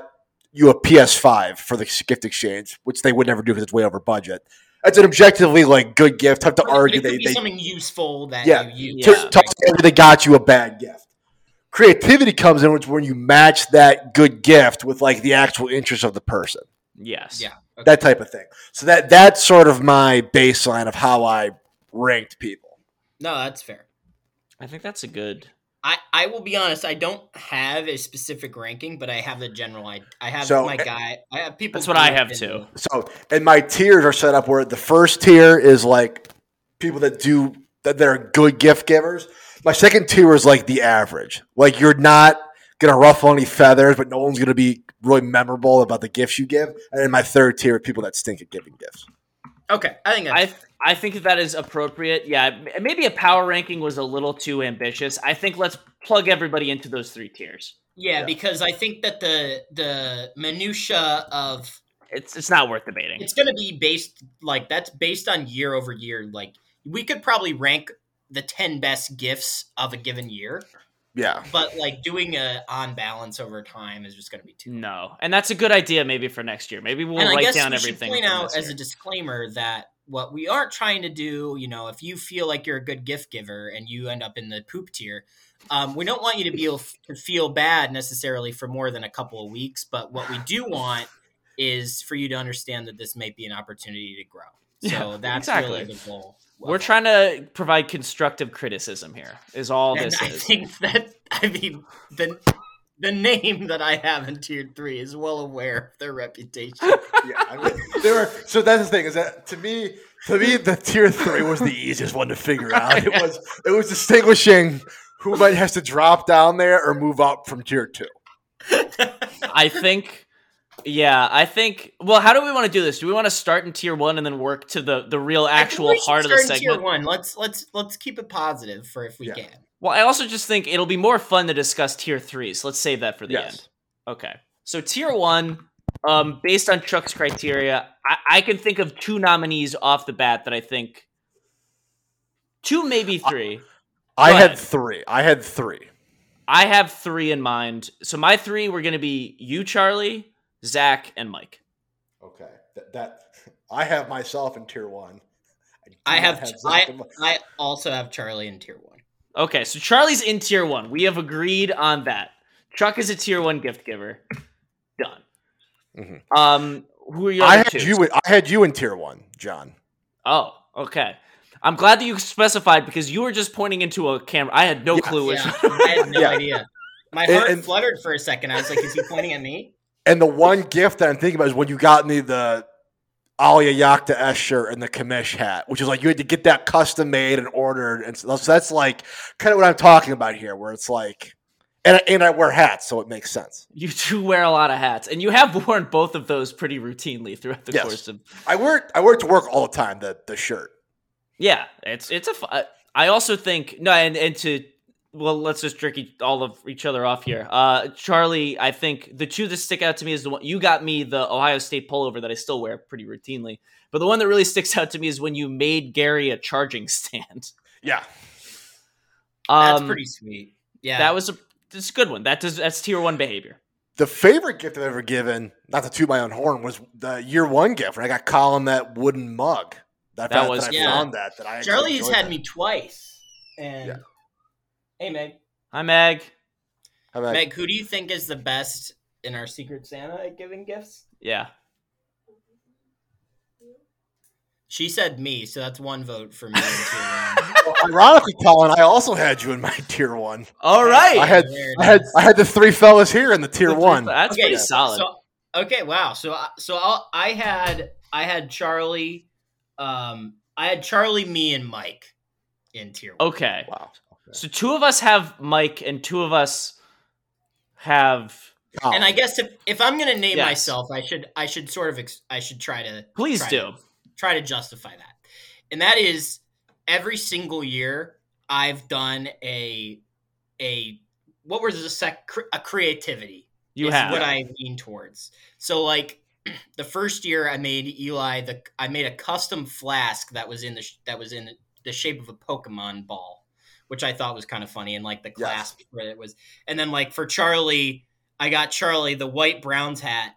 you a PS5 for the gift exchange, which they would never do because it's way over budget, that's an objectively like good gift. Have to Right, argue it could they be they something useful that Yeah. you use. Yeah. tough to they got you a bad gift. Creativity comes in which when you match that good gift with like the actual interest of the person, Yes. Yeah. Okay. that type of thing. So that that's sort of my baseline of how I ranked people. No, that's fair. I think that's a good. I, I will be honest. I don't have a specific ranking, but I have a general. I I have So, my eh, guy. I have people. That's what I have into- too. So, and my tiers are set up where the first tier is like people that do that they're good gift givers. My second tier is like the average. Like you're not gonna ruffle any feathers, but no one's gonna be really memorable about the gifts you give. And then my third tier are people that stink at giving gifts. Okay, I think that's I I think that is appropriate. Yeah, maybe a power ranking was a little too ambitious. I think let's plug everybody into those three tiers. yeah, Yeah. because I think that the the minutia of It's it's not worth debating. it's going to be based like that's based on year over year. Like we could probably rank the ten best gifts of a given year, Yeah. but like doing a on balance over time is just going to be too. No, and that's a good idea. Maybe for next year. Maybe we'll and I write guess down we everything. should point out as year. a disclaimer that what we aren't trying to do, you know, if you feel like you're a good gift giver and you end up in the poop tier, um, we don't want you to be to feel bad necessarily for more than a couple of weeks. But what we do want is for you to understand that this may be an opportunity to grow. So Yeah, that's exactly. really the goal. We're trying to provide constructive criticism here. Is all and this I is. think that I mean the the name that I have in tier three is well aware of their reputation. Yeah. I mean, there were, so that's the thing is that to me, to me, the tier three was the easiest one to figure out. It was it was distinguishing who might has to drop down there or move up from tier two. I think. Yeah, I think. Well, how do we want to do this? Do we want to start in tier one and then work to the the real I think actual we should heart of the start in Tier segment? one. Let's let's let's keep it positive for if we Yeah. can. Well, I also just think it'll be more fun to discuss tier three. So let's save that for the Yes. end. Okay. So tier one, um, based on Chuck's criteria, I, I can think of two nominees off the bat that I think. Two, maybe three. I Go had three. I had three. I have three in mind. So my three were going to be you, Charlie, Zach, and Mike. Okay, that, that I have myself in tier one. do I not have, Zach I, I also have Charlie in tier one. Okay, so Charlie's in tier one. We have agreed on that. Chuck is a tier one gift giver. Done. Mhm. Um, who are your I had two? you. I had you in tier one, John. Oh, okay. I'm glad that you specified because you were just pointing into a camera. I had no Yeah. clue. Yeah, I had no Yeah. idea. My And- heart and- fluttered for a second. I was like, "Is he pointing at me?" And the one gift that I'm thinking about is when you got me the Alia Yakta S shirt and the Kamish hat, which is like you had to get that custom made and ordered, and so that's like kind of what I'm talking about here, where it's like, and I, and I wear hats, so it makes sense. you do wear a lot of hats, and you have worn both of those pretty routinely throughout the Yes. course of. I wear I wear it to work all the time. The the shirt. Yeah, it's it's a. I also think no, and and to well, let's just trick each, all of each other off here. Uh, Charlie, I think the two that stick out to me is the one you got me the Ohio State pullover that I still wear pretty routinely. But the one that really sticks out to me is when you made Gary a charging stand. Yeah, That's Um, pretty sweet. Yeah, That was a that's a good one. That does that's tier one behavior. the favorite gift I've ever given, not to toot my own horn, was the year one gift. When I got Colin that wooden mug. That, That that was- I Yeah. found that that I actually Charlie has enjoyed had that. me twice. And Yeah. Hey, Meg, Hi Meg. How about- Meg, who do you think is the best in our Secret Santa at giving gifts? Yeah. She said me, so that's one vote for me. in tier one. Well, ironically, Colin, I also had you in my tier one. All right. I had I had. I had the three fellas here in the tier one. That's pretty solid. So, okay, wow. So, so I'll, I had I had Charlie, um, I had Charlie, me, and Mike in tier one. okay. Wow. So two of us have Mike, and two of us have. Colin. And I guess if, if I'm gonna name Yes. myself, I should I should sort of ex- I should try to Please try do. to, try to justify that, and that is every single year I've done a a what was the sec a creativity You is have. what I lean towards. So like the first year I made Eli the I made a custom flask that was in the sh- that was in the shape of a Pokemon ball, which I thought was kind of funny and like the Yes. clasp where it was. And then like for Charlie, I got Charlie the white Browns hat,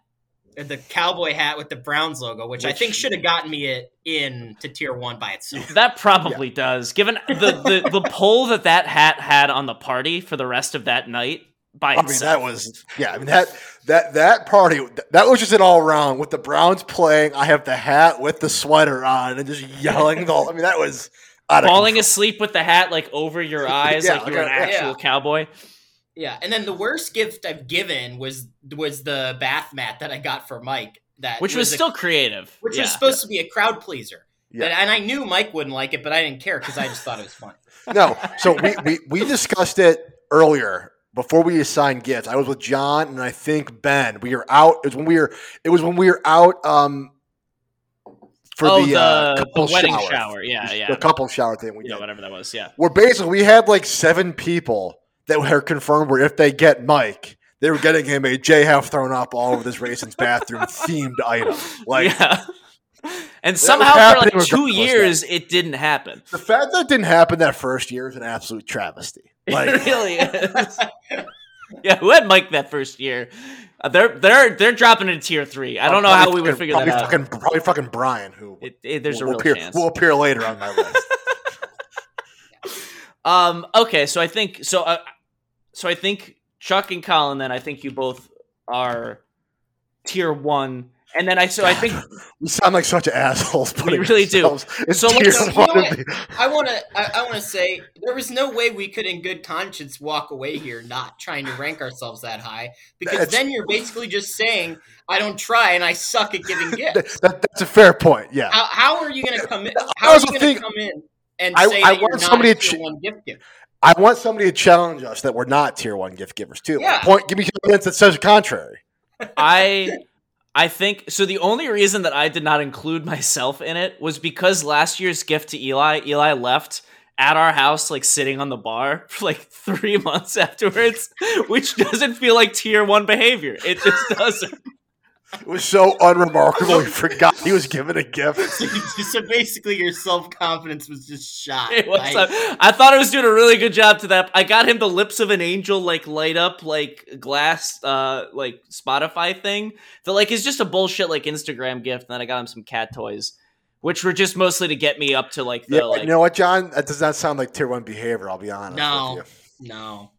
uh, the cowboy hat with the Browns logo, which, I think should have gotten me it in to tier 1 by itself. That probably does. Given the, the the pull that that hat had on the party for the rest of that night by I mean, that was yeah. I mean that that that party that was just an all around with the Browns playing. I have the hat with the sweater on and just yelling. The I mean, that was out of falling control. asleep with the hat like over your eyes, Yeah, like you're an actual yeah. cowboy. Yeah, and then the worst gift I've given was was the bath mat that I got for Mike that Which was a- still creative. which yeah. was supposed to be a crowd pleaser. Yeah. And, and I knew Mike wouldn't like it, but I didn't care because I just thought it was funny. No, so we, we we discussed it earlier before we assigned gifts. I was with John and I think Ben. We were out. It was when we were. It was when we were out. Um, for oh, the, the, uh, the couple wedding shower. shower. Yeah, yeah. the couple shower thing we yeah, did. whatever that was. Yeah. Where basically we had like seven people that were confirmed where if they get Mike, they were getting him a J half thrown up all over this Raisins bathroom themed item. Like yeah. And somehow for like two years it didn't happen. the fact that it didn't happen that first year is an absolute travesty. Like it really is. yeah, who had Mike that first year? Uh, they're they're they're dropping into tier three. I don't know how we would figure that probably out. Fucking, probably fucking Brian, who It, it- there's a will real appear, chance. will appear later on my list. Um. Okay. So I think so. Uh, so I think Chuck and Colin. Then I think you both are tier one, and then I. So I think we sound like such assholes. putting really do. in So tier let's- you know one of what? the- I want to. I, I want to say there was no way we could, in good conscience, walk away here not trying to rank ourselves that high because That's- then you're basically just saying I don't try and I suck at giving gifts. that, that's a fair point. Yeah. How, how are you going to come in? How are you going to come in and I- say I that you're want not somebody to tier ch- one gift giver? I want somebody to challenge us that we're not tier one gift givers too. Yeah. Point. Give me evidence that says the contrary. I I think so. The only reason that I did not include myself in it was because last year's gift to Eli, Eli left at our house, like sitting on the bar for like three months afterwards, which doesn't feel like tier one behavior. It just doesn't. It was so unremarkable. He forgot he was given a gift. so basically, your self confidence was just shot. It was, by- uh, I thought I was doing a really good job to that. I got him the lips of an angel, like light up, like glass, uh, like Spotify thing. That like is just a bullshit like Instagram gift. And then I got him some cat toys, which were just mostly to get me up to like the Yeah, like. you know what, John? That does not sound like tier one behavior. I'll be honest. No. with you. no.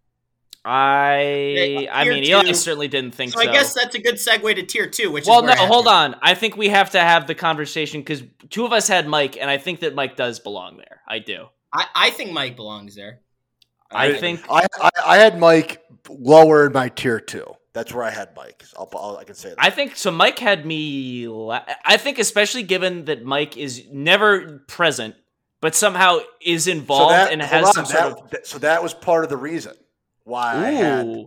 I I tier mean, Eli certainly didn't think So so. I guess that's a good segue to tier two, which well, is where no, I hold on. I think we have to have the conversation because two of us had Mike, and I think that Mike does belong there. I do. I, I think Mike belongs there. I I- think I, I I had Mike lower in my tier two. That's where I had Mike. I'll, I'll, I can say that. I think so. Mike had me. La- I think, especially given that Mike is never present, but somehow is involved and hold has on, some that- sort of. so that was part of the reason why I had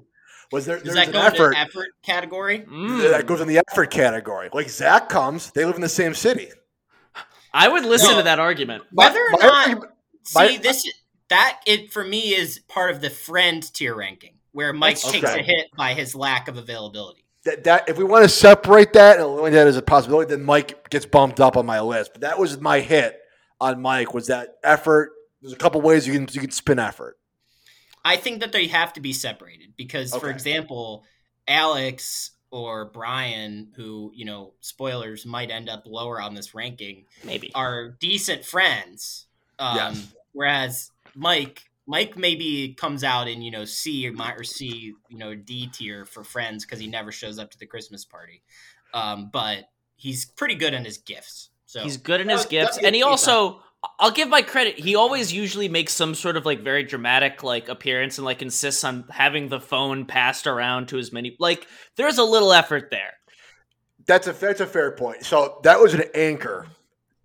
was there. Does There's that an go effort into effort category? Mm. that goes in the effort category. Like Zach comes, they live in the same city. I would listen No. to that argument. Whether or My not, argument- see my- this that it for me is part of the friend tier ranking, where Mike That's takes okay. a hit by his lack of availability. that, that if we want to separate that and eliminate that as a possibility, then Mike gets bumped up on my list. But that was my hit on Mike was that effort. There's a couple ways you can you can spin effort. I think that they have to be separated because, for example, Alex or Brian, who you know, spoilers might end up lower on this ranking, Maybe. are decent friends. Um, Yes. Whereas Mike, Mike maybe comes out in you know C or mi- or C, you know D tier for friends because he never shows up to the Christmas party. Um, but he's pretty good in his gifts. So He's good in his was- gifts, and he a key also. I'll give my credit. He always usually makes some sort of like very dramatic like appearance and like insists on having the phone passed around to as many. Like there's a little effort there. That's a that's a fair point. So that was an anchor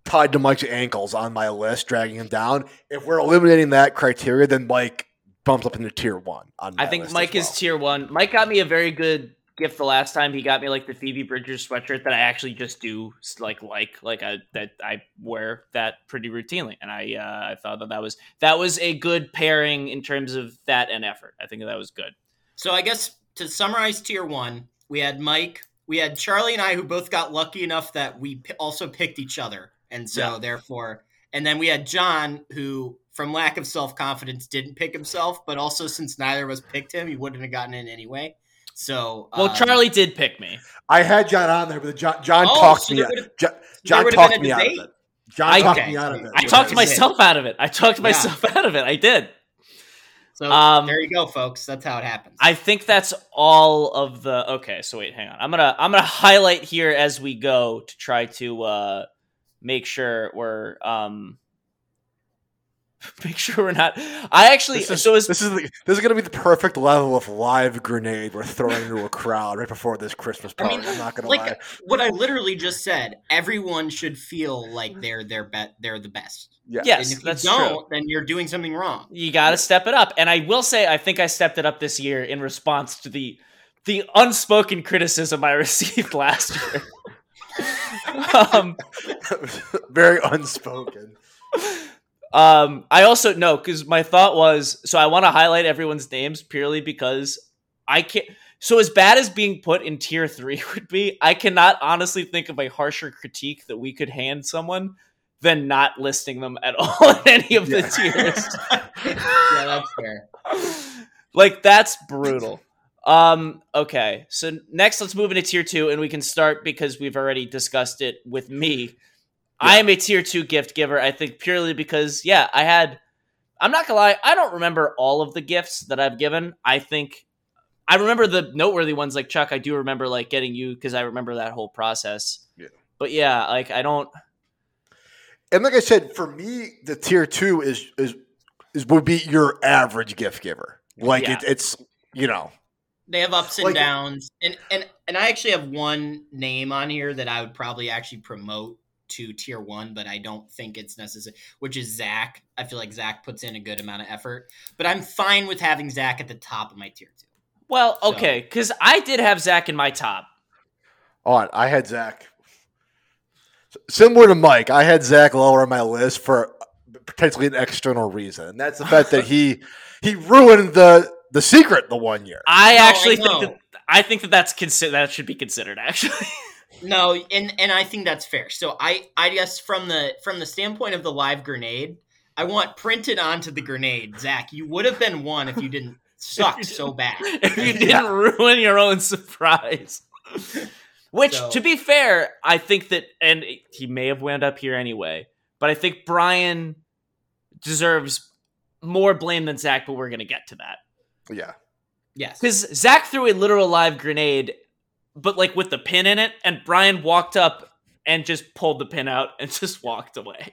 tied to Mike's ankles on my list, dragging him down. If we're eliminating that criteria, then Mike bumps up into tier one. On I think Mike as is tier one. Mike got me a very good gift the last time. He got me like the Phoebe Bridgers sweatshirt that I actually just do like like like I that I wear that pretty routinely, and I uh, I thought that that was that was a good pairing in terms of that and effort. I think that was good. So I guess to summarize tier one, we had Mike, we had Charlie and I who both got lucky enough that we p- also picked each other. And so Yeah. therefore, and then we had John who, from lack of self confidence, didn't pick himself, but also since neither of us picked him, he wouldn't have gotten in anyway. So, Well, um, Charlie did pick me. I had John on there, but John, John Oh, talked so me. there would've- Jo- there John talked me out of it. John I- talked Okay. me out of it. I talked myself out of it. I talked Yeah. myself out of it. I did. So Um, there you go, folks. That's how it happens. I think that's all of the okay, so wait, hang on. I'm gonna I'm gonna highlight here as we go to try to uh make sure we're um make sure we're not I actually This is, so as this is the, this is going to be the perfect level of live grenade we're throwing into a crowd right before this Christmas I party. mean, I'm not going to like lie. what I literally just said. Everyone should feel like they're their bet. They're the best. Yeah. yes, and if that's you don't, true. then you're doing something wrong. You got to step it up. And I will say I think I stepped it up this year in response to the the unspoken criticism I received last year. um Very unspoken. Um, I also no, because my thought was so I want to highlight everyone's names purely because I can't. So as bad as being put in tier three would be, I cannot honestly think of a harsher critique that we could hand someone than not listing them at all in any of the tiers. yeah, that's fair. like that's brutal. Um, okay, so next let's move into tier two, and we can start because we've already discussed it with me. I am a tier two gift giver. I think purely because yeah, I had. I'm not gonna lie, I don't remember all of the gifts that I've given. I think I remember the noteworthy ones, like Chuck. I do remember like getting you because I remember that whole process. Yeah. But yeah, like I don't. And like I said, for me, the tier two is is, is would be your average gift giver. Like Yeah. it, it's you know They have ups and Like- downs, and and and I actually have one name on here that I would probably actually promote to tier one, but I don't think it's necessary. Which is Zach. I feel like Zach puts in a good amount of effort, but I'm fine with having Zach at the top of my tier two. Well, okay, because I did have Zach in my top. All right, I had Zach similar to Mike. I had Zach lower on my list for potentially an external reason, and that's the fact that he he ruined the the secret the one year. I No, I actually think that I think that that's consider that should be considered actually. No, and and I think that's fair. So I I guess from the from the standpoint of the live grenade, I want printed onto the grenade, Zach. You would have been one if you didn't suck so bad. if you didn't ruin your own surprise. Which, So- to be fair, I think that, and he may have wound up here anyway, but I think Brian deserves more blame than Zach, but we're going to get to that. Yeah, Yes. Because Zach threw a literal live grenade, but like with the pin in it, and Brian walked up and just pulled the pin out and just walked away.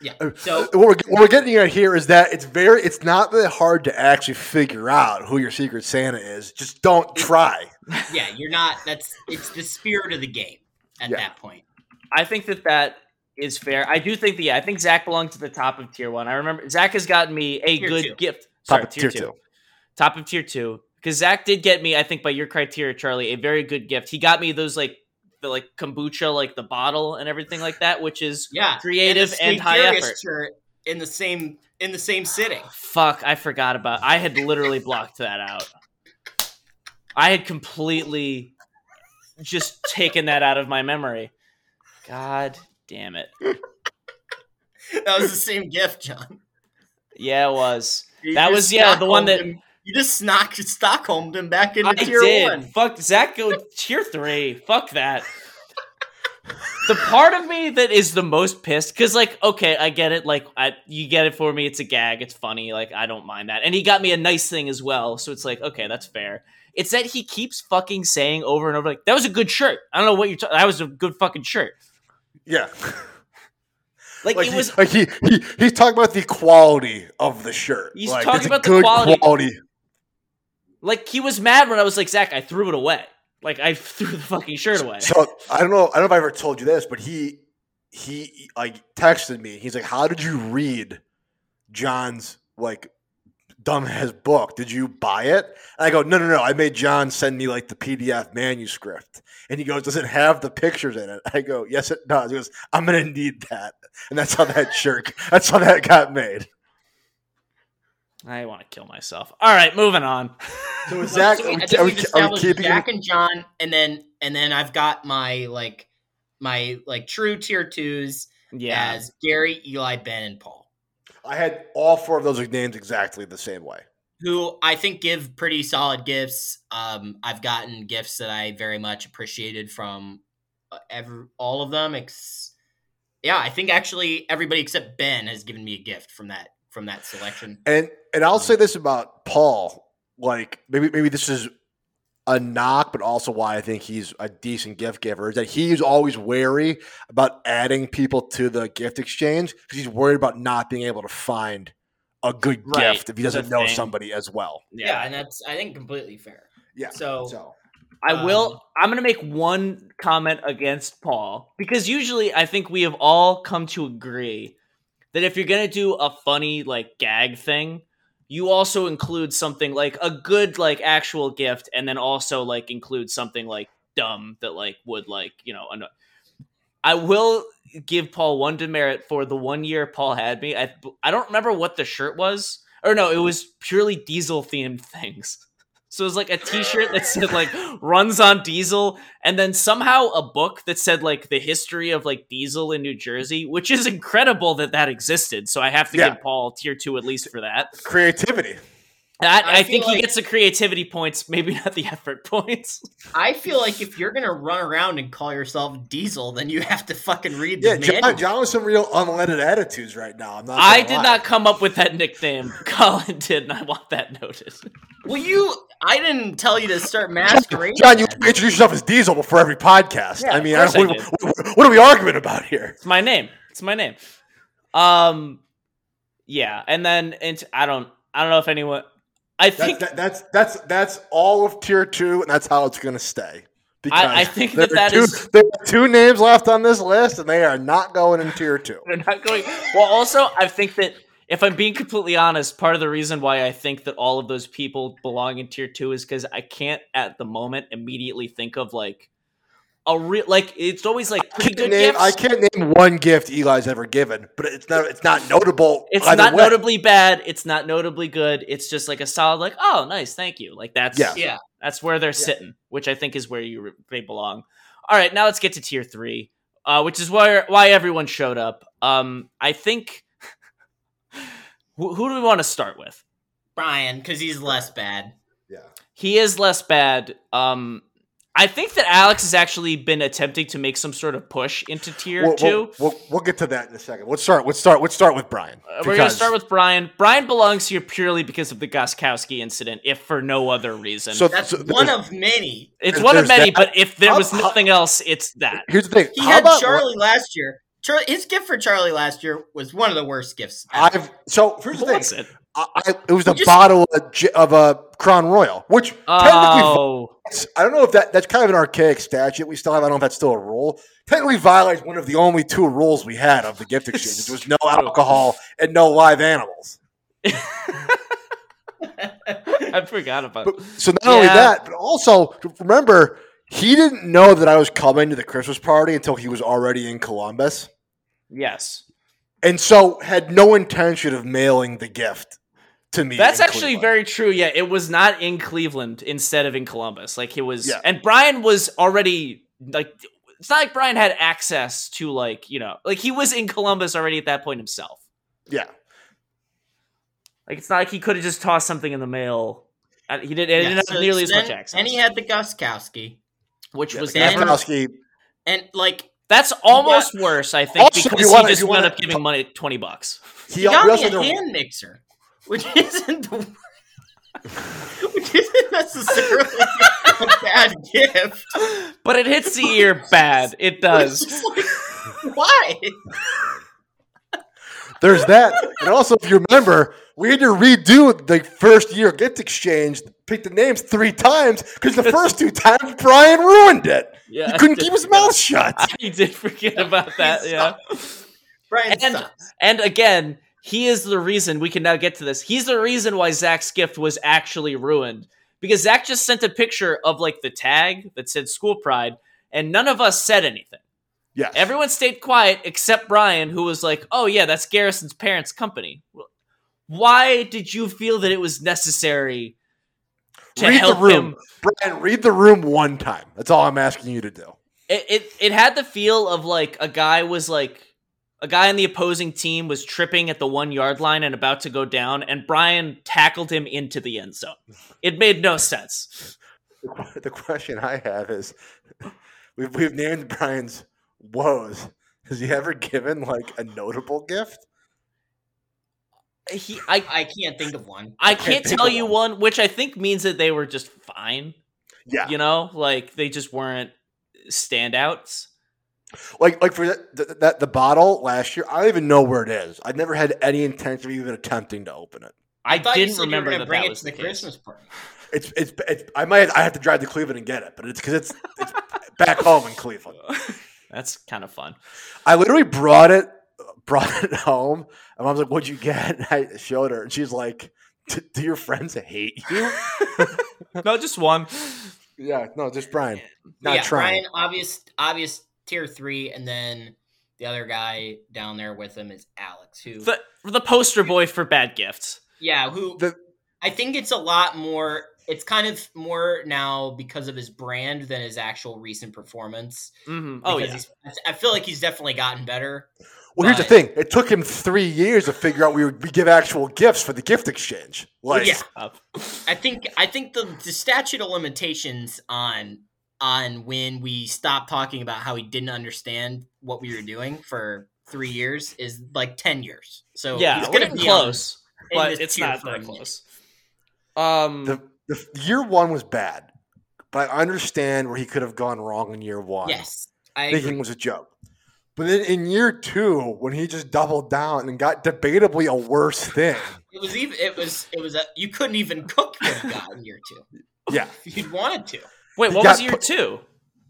Yeah. Uh, So what we're, what we're getting at here is that it's very it's not that hard to actually figure out who your secret Santa is. Just don't try. yeah, you're not. That's it's the spirit of the game at Yeah. that point. I think that that is fair. I do think that, yeah, I think Zach belongs to the top of tier one. I remember Zach has gotten me a Tier good two. gift. Top Sorry, of tier two. top of tier two because Zach did get me, I think, by your criteria, Charlie, a very good gift. He got me those like the like kombucha, like the bottle and everything like that, which is Yeah, creative the and, high effort. in the same in the same sitting. Fuck, I forgot about. I had literally blocked that out. I had completely just taken that out of my memory. God damn it. That was the same gift, John. Yeah, it was. You That was- yeah, the one that- him- you just knocked Stockholmed him back into I tier did. one. Fuck Zach go tier three. Fuck that. The part of me that is the most pissed, because like, okay, I get it. Like, I you get it for me. It's a gag. It's funny. Like, I don't mind that. And he got me a nice thing as well. So it's like, okay, that's fair. It's that he keeps fucking saying over and over, like, that was a good shirt. I don't know what you're. talking. That was a good fucking shirt. Yeah, Like, like, it he, was. like he, he he's talking about the quality of the shirt. He's like, talking it's a about the good quality. Like he was mad when I was like, Zach, I threw it away. Like I threw the fucking shirt away. So I don't know. I don't know if I ever told you this, but he he like texted me. He's like, "How did you read John's like dumbass book? Did you buy it?" And I go, "No, no, no. I made John send me like the PDF manuscript." And he goes, "Does it have the pictures in it?" I go, "Yes, it does." He goes, "I'm gonna need that," and that's how that shirt. That's how that got made. I want to kill myself. All right, moving on. So is that? So we- are we- I think are we've are keeping it- Jack and John, and then and then I've got my like my like true tier twos Yeah. as Gary, Eli, Ben, and Paul, I had all four of those names exactly the same way. who I think give pretty solid gifts. Um, I've gotten gifts that I very much appreciated from uh, every all of them. Ex- yeah, I think actually everybody except Ben has given me a gift from that from that selection. And and I'll say this about Paul, like maybe maybe this is a knock, but also why I think he's a decent gift giver is that he's always wary about adding people to the gift exchange because he's worried about not being able to find a good Right, gift if he doesn't know thing. somebody as well. Yeah. and that's I think completely fair. Yeah. So, So I will. Um, I'm going to make one comment against Paul because usually I think we have all come to agree that if you're to do a funny like gag thing, you also include something like a good like actual gift, and then also like include something like dumb that like would like you know. I will give Paul one demerit for the one year Paul had me. I I don't remember what the shirt was, or no, it was purely diesel themed things. So it was like a T-shirt that said like runs on diesel, and then somehow a book that said like the history of like diesel in New Jersey, which is incredible that that existed. So I have to Yeah. give Paul tier two at least for that. creativity. That I I, feel think he gets the creativity points, maybe not the effort points. I feel like if you're gonna run around and call yourself Diesel, then you have to fucking read the Yeah, John, manual. John with some real unleaded attitudes right now. I'm not. I did lie. not come up with that nickname. Colin did, and I want that noted. Well, you, I didn't tell you to start masquerading. John, you introduce yourself as Diesel before every podcast. Yeah, I mean, course I, I what, what, what are we arguing about here? It's my name. It's my name. Um, yeah, and then and I don't, I don't know if anyone. I think that, that's that's that's all of tier two, and that's how it's going to stay. Because I think that are that two, is- there are two names left on this list, and they are not going in tier two. they're not going. Well, also, I think that if I'm being completely honest, part of the reason why I think that all of those people belong in tier two is because I can't at the moment immediately think of like a real like it's always like I pretty can't, good name, gifts. I can't name one gift Eli's ever given, but it's not it's not notable. It's not way. notably bad. It's not notably good. It's just like a solid, like, oh, nice, thank you. Like that's Yeah. Yeah, That's where they're sitting, which I think is where you they belong. All right, now let's get to tier three, uh, which is where why everyone showed up. Um, I think who, who do we want to start with? Brian, because he's less bad. Yeah. He is less bad. Um, I think that Alex has actually been attempting to make some sort of push into tier We'll, 2 we'll, we'll, we'll get to that in a second. Let's start. Let's start. Let's start with Brian. Uh, we're gonna start with Brian. Brian belongs here purely because of the Goskowski incident, if for no other reason. So That's so one of many. it's one of many, that. but if there How- was how- nothing else, it's that. Here's the thing. He How had about Charlie last year. Charlie, his gift for Charlie last year was one of the worst gifts. ever. I've so here's the thing. What's it? I, I, it was a just- bottle of, of a Crown Royal, which technically Oh, violates- I don't know if that that's kind of an archaic statute we still have. I don't know if that's still a rule. Technically violates one of the only two rules we had of the gift exchange. There was no alcohol and no live animals. I forgot about. But, so not only that, but also remember he didn't know that I was coming to the Christmas party until he was already in Columbus, yes, and so had no intention of mailing the gift to me. that's actually Cleveland. very true. Yeah, it was not in Cleveland instead of in Columbus. Like it was, Yeah. and Brian was already like. It's not like Brian had access to like you know like he was in Columbus already at that point himself. yeah. Like it's not like he could have just tossed something in the mail. Uh, He did. It Yeah, didn't have so- nearly as much access. And he had the Guskowski. which Yeah, was the then- And like That's almost worse, I think, Also, because he wanna- if just you wound wanna up giving money twenty bucks. he, he got me a hand mixer, which isn't the, which isn't necessarily a bad gift. But it hits the ear bad. It does. like, why? There's that, and also if you remember, we had to redo the first year gift exchange, pick the names three times because the first two times Brian ruined it. Yeah, He couldn't keep his mouth shut. I did forget about that. Yeah. Brian And- sucks. And again, he is the reason we can now get to this. He's the reason why Zach's gift was actually ruined because Zach just sent a picture of like the tag that said School Pride, and none of us said anything. Yes. Everyone stayed quiet except Brian, who was like, "Oh yeah, that's Garrison's parents' company." Why did you feel that it was necessary to read the help room. him? Brian, read the room one time. That's all I'm asking you to do. It, it it had the feel of like a guy was like a guy on the opposing team was tripping at the one yard line and about to go down, and Brian tackled him into the end zone. It made no sense. The The question I have is we've, we've named Brian's woes. Has he ever given like a notable gift? He, I, I can't think of one. I can't can't tell you one. one, which I think means that they were just fine. Yeah. You know, like they just weren't standouts. Like like for that the, that the bottle last year, I don't even know where it is. I've never had any intention of even attempting to open it. I, thought you didn't said you were remember gonna that bring that it to the the. Christmas party. It's it's, it's I might I have to drive to Cleveland and get it, but it's because it's it's back home in Cleveland. That's kind of fun. I literally brought it brought it home. And mom's like, "What'd you get?" And I showed her, and she's like, "Do your friends hate you?" No, just one. yeah, no, just Brian, not yeah, trying. Brian, obvious, obvious tier three, and then the other guy down there with him is Alex, who, The the poster boy for bad gifts. yeah, who The- I think it's a lot more. It's kind of more now because of his brand than his actual recent performance. hmm Oh yeah. I feel like he's definitely gotten better. Well, here's the thing: it took him three years to figure out we would we give actual gifts for the gift exchange. Like, yeah, I think I think the, the statute of limitations on on when we stopped talking about how he didn't understand what we were doing for three years is like ten years. So yeah, he's gonna getting be close, but it's not that close. Um, the, the year one was bad, but I understand where he could have gone wrong in year one. Yes, I thinking agree. it was a joke. But then in year two, when he just doubled down and got debatably a worse thing, It was even. It was. It was. A, you couldn't even cook what he got in year two. yeah, If you'd wanted to. wait, what got was year put- two?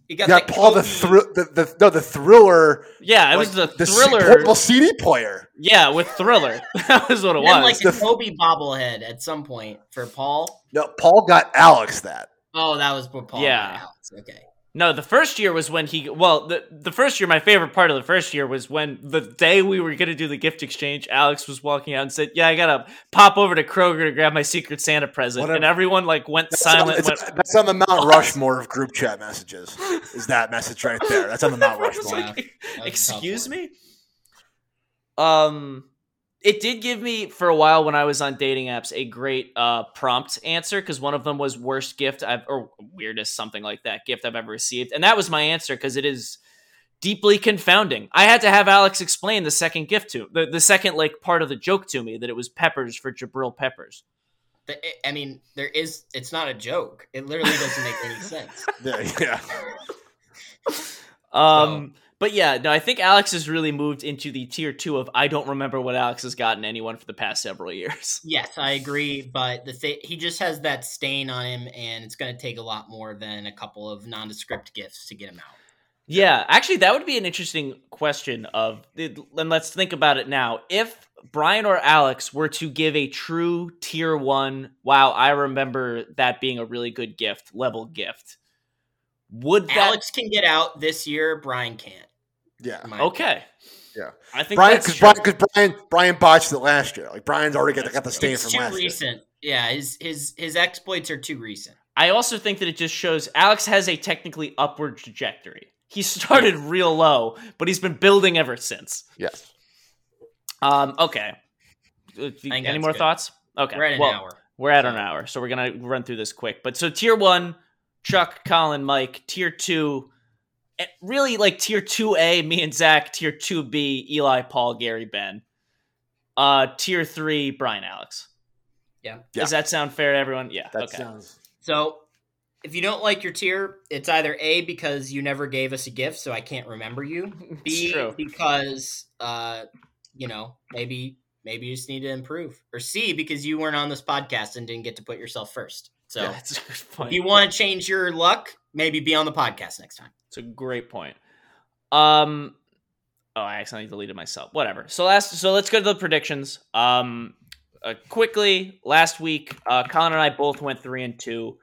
You you got, got the Paul the, Kobe- thrill, the, the no the thriller, Yeah, it was the like, the C- thriller. portable CD player. yeah, with thriller. that was what it and then, was. like the Kobe bobblehead at some point for Paul. No, Paul got Alex that. Oh, that was what Paul. Yeah. got Alex. Okay. No, the first year was when he. Well, the the first year, my favorite part of the first year was when the day we were going to do the gift exchange, Alex was walking out and said, "Yeah, I gotta pop over to Kroger to grab my Secret Santa present," Whatever. and everyone like went That's silent. it's- went, that's on the Mount What? Rushmore of group chat messages. Is that message right there? That's on the Mount Rushmore. Like, That was a tough Excuse me. Um, it did give me for a while when I was on dating apps a great uh prompt answer because one of them was worst gift I've or weirdest something like that gift I've ever received, and that was my answer because it is deeply confounding. I had to have Alex explain the second gift to the the second like part of the joke to me that it was peppers for Jabril Peppers. The- I mean, there is. It's not a joke. It literally doesn't make any sense. Yeah, yeah. Um, but yeah, no, I think Alex has really moved into the tier two of I don't remember what Alex has gotten anyone for the past several years. Yes, I agree. But the th- he just has that stain on him, and it's going to take a lot more than a couple of nondescript gifts to get him out. Yeah, actually, that would be an interesting question. Of and let's think about it now. If Brian or Alex were to give a true tier one, wow, I remember that being a really good gift level gift. Would that Alex can get out this year. Brian can't. Yeah. my okay? Yeah. I think Brian, because. Brian, cause Brian, Brian botched it last year. Like Brian's already got, got the stain from too last year. recent. Yeah, his his his exploits are too recent. I also think that it just shows Alex has a technically upward trajectory. He started real low, but he's been building ever since. Yes. Um, okay. Uh, Any more good. thoughts? Okay. We're at an well, hour. We're at an hour, so we're gonna run through this quick. But so tier one, Chuck, Colin, Mike. Tier two, really like tier two A, me and Zach. Tier two B, Eli, Paul, Gary, Ben. Uh, tier three, Brian, Alex. Yeah. Yeah. Does that sound fair to everyone? Yeah. That okay. sounds. So, if you don't like your tier, it's either A because you never gave us a gift, so I can't remember you. B because uh, you know maybe maybe you just need to improve. Or C, because you weren't on this podcast and didn't get to put yourself first. So Yeah, that's a good point. if you want to change your luck, maybe be on the podcast next time. It's a great point. Um, oh, I accidentally deleted myself. Whatever. So last, so let's go to the predictions. Um, uh, quickly, last week, uh, Colin and I both went three and two.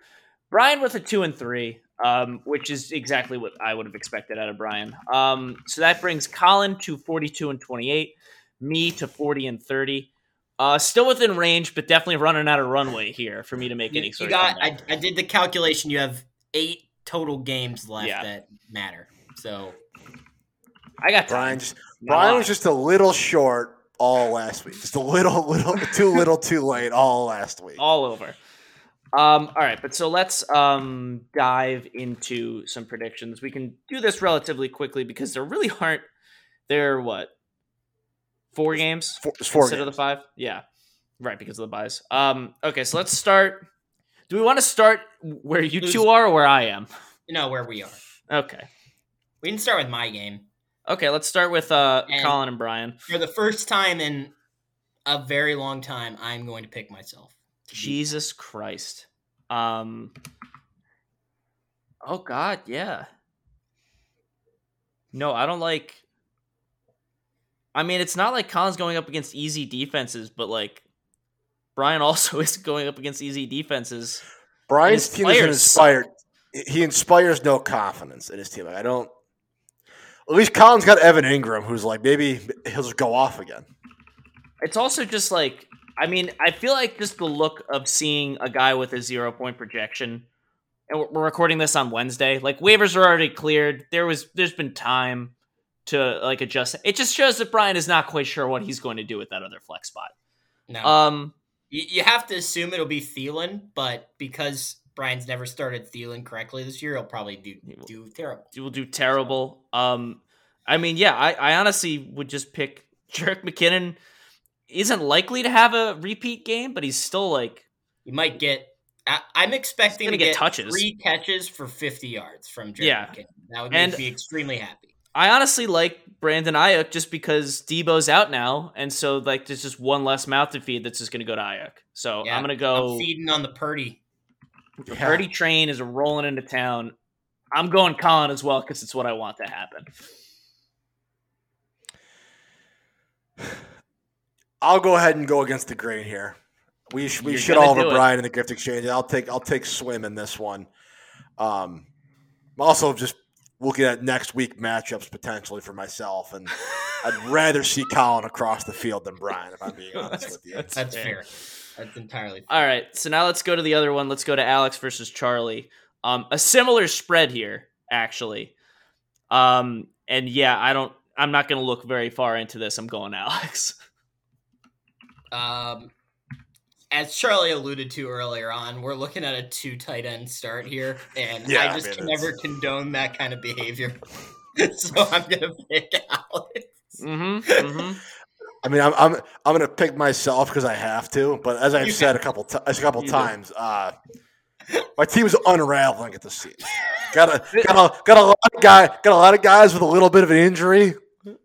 Brian with a two and three, um, which is exactly what I would have expected out of Brian. Um, so that brings Colin to forty-two and twenty-eight, me to forty and thirty. Uh, still within range, but definitely running out of runway here for me to make You, any you sort got. of I. I did the calculation. You have eight total games left Yeah. that matter. So I got. Brian just Brian was just a little short all last week. Just a little, little, too little, too late all last week. all over. Um, all right, but so let's um, dive into some predictions. We can do this relatively quickly because there really aren't. There are what four games Four, it's four instead of the five? Yeah, right because of the buys. Um, okay, so let's start. Do we want to start where you Who's- two are or where I am? No, where we are. Okay, We can start with my game. okay, let's start with uh, And- Colin and Brian. For the first time in a very long time, I'm going to pick myself. to Jesus Christ. Um. Oh God, yeah. No, I don't like. I mean, it's not like Colin's going up against easy defenses, but like Brian also is going up against easy defenses. Brian's team isn't players inspired. He inspires no confidence in his team. Like, I don't. At least Colin's got Evan Engram, who's like maybe he'll just go off again. It's also just like I mean, I feel like just the look of seeing a guy with a zero point projection, and we're- we're recording this on Wednesday. Like waivers are already cleared. There was there's been time to like adjust. It just shows that Brian is not quite sure what he's going to do with that other flex spot. No, Um, you, you have to assume it'll be Thielen, but because Brian's never started Thielen correctly this year, he'll probably do He will. do terrible. he will do terrible. Um, I mean, yeah, I, I honestly would just pick Jerick McKinnon. Isn't likely to have a repeat game, but he's still like You might get. I, I'm expecting gonna get get, touches. three catches for 50 yards from Jerick Yeah. McKinnon. That would make And- me extremely happy. I honestly like Brandon Aiyuk just because Debo's out now, and so like there's just one less mouth to feed that's just going to go to Aiyuk. So Yeah, I'm going to go. I'm feeding on the Purdy. The Purdy train is rolling into town. I'm going Colin as well because it's what I want to happen. I'll go ahead and go against the grain here. We sh- we You're shit all do over. Brian in the gift exchange. I'll take I'll take swim in this one. Um, I'm also just looking at next week matchups potentially for myself, and I'd rather see Colin across the field than Brian. If I'm being honest with you. That's fair. That's entirely fair. All right, so now let's go to the other one. Let's go to Alex versus Charlie. Um, a similar spread here, actually. Um, and yeah, I don't. I'm not going to look very far into this. I'm going Alex. Um, as Charlie alluded to earlier on, we're looking at a two tight end start here, and Yeah, I I just mean, can it's- never condone that kind of behavior. so I'm gonna pick Alex. Mm-hmm. mm-hmm. I mean, I'm I'm I'm gonna pick myself because I have to. But as I've You said a couple ti- a couple You times, uh, my is unraveling at the seams. Got a got a got a lot of guy got a lot of guys with a little bit of an injury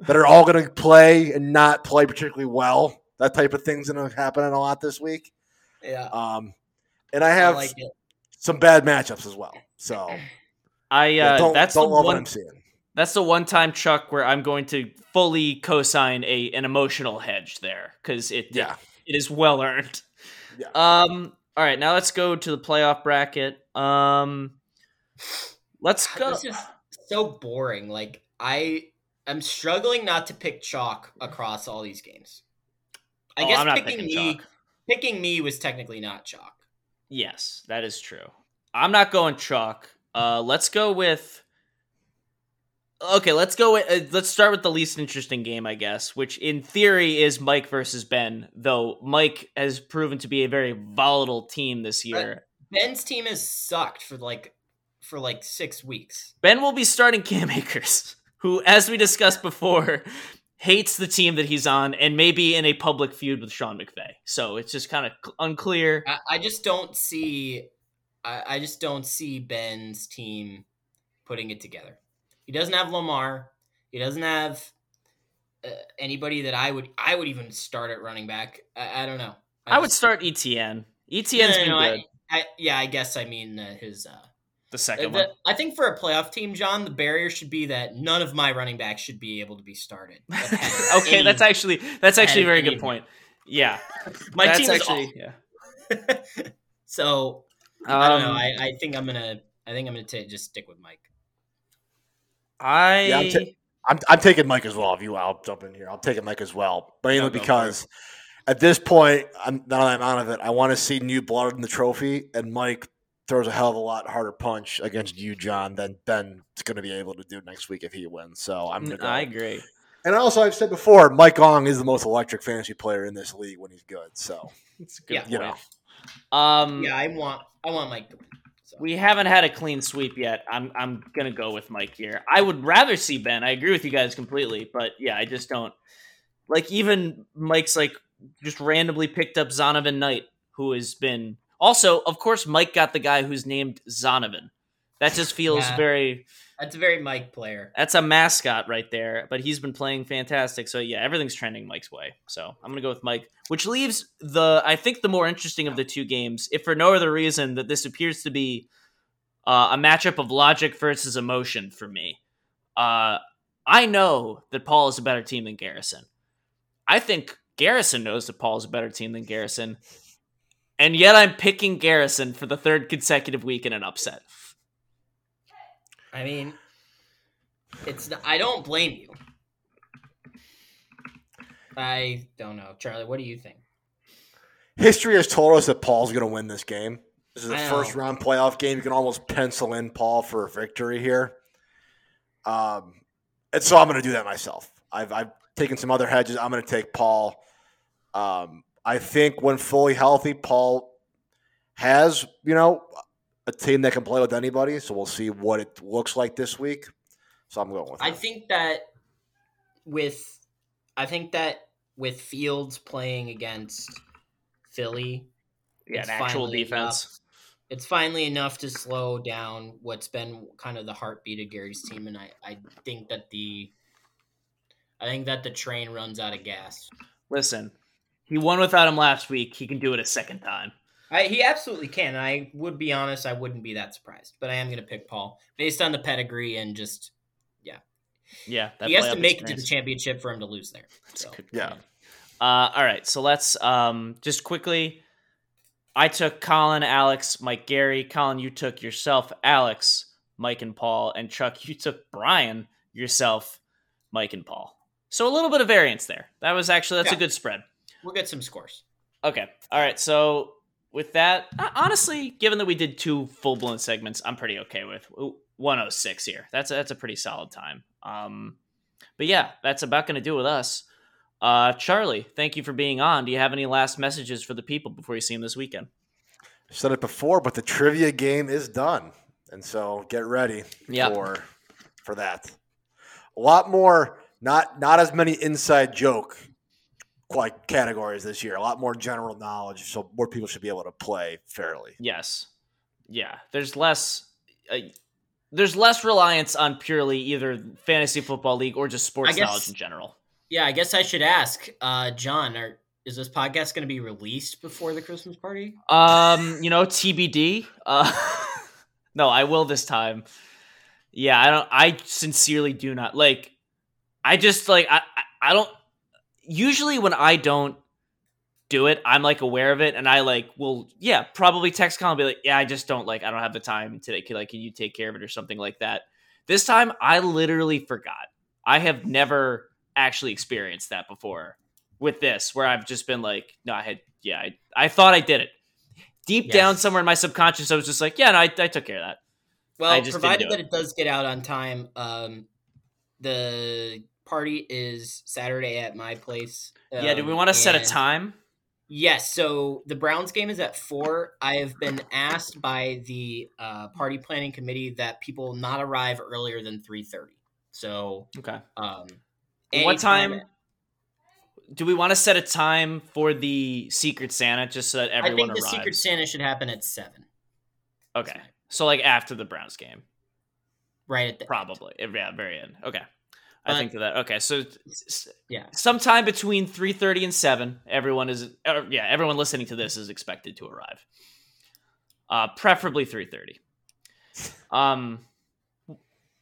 that are all gonna play and not play particularly well. That type of thing's gonna happen a lot this week. Yeah, Um, and I I have like some bad matchups as well. So I uh, yeah, don't that's don't the love what one. I'm seeing. That's the one time, Chuck, where I'm going to fully co-sign a an emotional hedge there because it Yeah. it is well earned. Yeah. Um. All right, now let's go to the playoff bracket. Um. Let's go. This is so boring. Like I am struggling not to pick chalk across all these games. I Oh, guess I'm not picking picking me chalk. Picking me was technically not chalk. Yes, that is true. I'm not going chalk. Uh, let's go with. Okay, let's go. With, uh, let's start with the least interesting game, I guess, which in theory is Mike versus Ben. Though Mike has proven to be a very volatile team this year. Ben's team has sucked for like for like six weeks. Ben will be starting Cam Akers, who, as we discussed before, hates the team that he's on and maybe in a public feud with Sean McVay. So it's just kind of unclear. I, I just don't see. I, I just don't see Ben's team putting it together. He doesn't have Lamar. He doesn't have uh, anybody that I would I would even start at running back. I, I don't know. I would just- start ETN. ETN's No, no, been no, good. I, I, yeah, I guess I mean uh, his. Uh, the second the- one. I think for a playoff team, John, the barrier should be that none of my running backs should be able to be started. ahead okay, any- that's actually that's actually a very good point. Yeah, my that's team is actually yeah. all- so I don't know. Um, I, I think I'm gonna. I think I'm gonna ta- just stick with Mike. I Yeah, I'm ta- I'm, I'm taking Mike as well. If you, I'll jump in here. I'm taking Mike as well, mainly No, go for because at this point, I'm now that I'm out of it. I want to see new blood in the trophy, and Mike throws a hell of a lot harder punch against you, John, than Ben's going to be able to do next week if he wins. So I'm going to go. I agree. and also, I've said before, Mike Gong is the most electric fantasy player in this league when he's good. So It's good Yeah. you know, Um, Yeah, I want. I want Mike to win. So. we haven't had a clean sweep yet. I'm I'm gonna go with Mike here. I would rather see Ben. I agree with you guys completely, but yeah, I just don't like even Mike's like just randomly picked up Zonovan Knight, who has been also, of course, Mike got the guy who's named Zonovan. That just feels Yeah. very That's a very Mike player. that's a mascot right there, but he's been playing fantastic. So yeah, everything's trending Mike's way. So I'm gonna go with Mike, which leaves the I think the more interesting of the two games, if for no other reason that this appears to be uh, a matchup of logic versus emotion for me. Uh, I know that Paul is a better team than Garrison. I think Garrison knows that Paul is a better team than Garrison, and yet I'm picking Garrison for the third consecutive week in an upset. I mean, it's I don't blame you. I don't know, Charlie. What do you think? history has told us that Paul's going to win this game. This is a I know. first round playoff game. You can almost pencil in Paul for a victory here. Um, and so I'm going to do that myself. I've, I've taken some other hedges. I'm going to take Paul. Um, I think when fully healthy, Paul has, you know, a team that can play with anybody. So we'll see what it looks like this week. So I'm going with I him. think that with, I think that with Fields playing against Philly, Yeah, It's an actual finally defense. it's finally enough to slow down what's been kind of the heartbeat of Gary's team, and I, I think that the, I think that the train runs out of gas. Listen, he won without him last week. He can do it a second time. I, he absolutely can. and I would be honest, I wouldn't be that surprised. But I am going to pick Paul based on the pedigree and just Yeah, Yeah, that he has to playoff make it to the championship for him to lose there. That's So, good Yeah. Uh, all right, so let's um, just quickly. I took Colin, Alex, Mike, Gary. Colin, you took yourself, Alex, Mike, and Paul, and Chuck, you took Brian, yourself, Mike, and Paul. So a little bit of variance there. That was actually that's a good spread. We'll get some scores. Okay. All right. So with that, uh, honestly, given that we did two full blown segments, I'm pretty okay with 106 here. That's a, that's a pretty solid time. Um, but yeah, that's about going to do with us. Uh, Charlie, thank you for being on. Do you have any last messages for the people before you see them this weekend? said it before, but the trivia game is done, and so get ready Yep. for for that. A lot more, not not as many inside joke like categories this year. A lot more general knowledge, so more people should be able to play fairly. Yes. Yeah. There's less. Uh, there's less reliance on purely either fantasy football league or just sports guess- knowledge in general. Yeah, I guess I should ask, uh, John, are, is this podcast going to be released before the Christmas party? Um, you know, TBD. Uh, no, I will this time. Yeah, I don't. I sincerely do not like. I just like. I. I, I don't. Usually, when I don't do it, I'm like aware of it, and I like will. Yeah, probably text Colin and be like, "Yeah, I just don't like. I don't have the time today. Can like, can you take care of it or something like that?" This time, I literally forgot. I have never actually experienced that before with this, where I've just been like, "No, I had. Yeah, I, I thought I did it." Deep Yes. down somewhere in my subconscious, I was just like, "Yeah, no, I, I took care of that." Well, provided that it. it does get out on time, um, the party is Saturday at my place. yeah, do we um, want to set a time? Yes. So the Browns game is at four. I have been asked by the uh, party planning committee that people not arrive earlier than three thirty. So, Okay. um, What time? Do we want to set a time for the Secret Santa just so that everyone? I think the arrives? Secret Santa should happen at seven. okay, so like after the Browns game, Right at the probably. Yeah, very end. Okay. I But- think that. Okay, so Yeah. sometime between three thirty and seven, everyone is. Uh, yeah, everyone listening to this is expected to arrive. Uh, preferably three thirty. Um,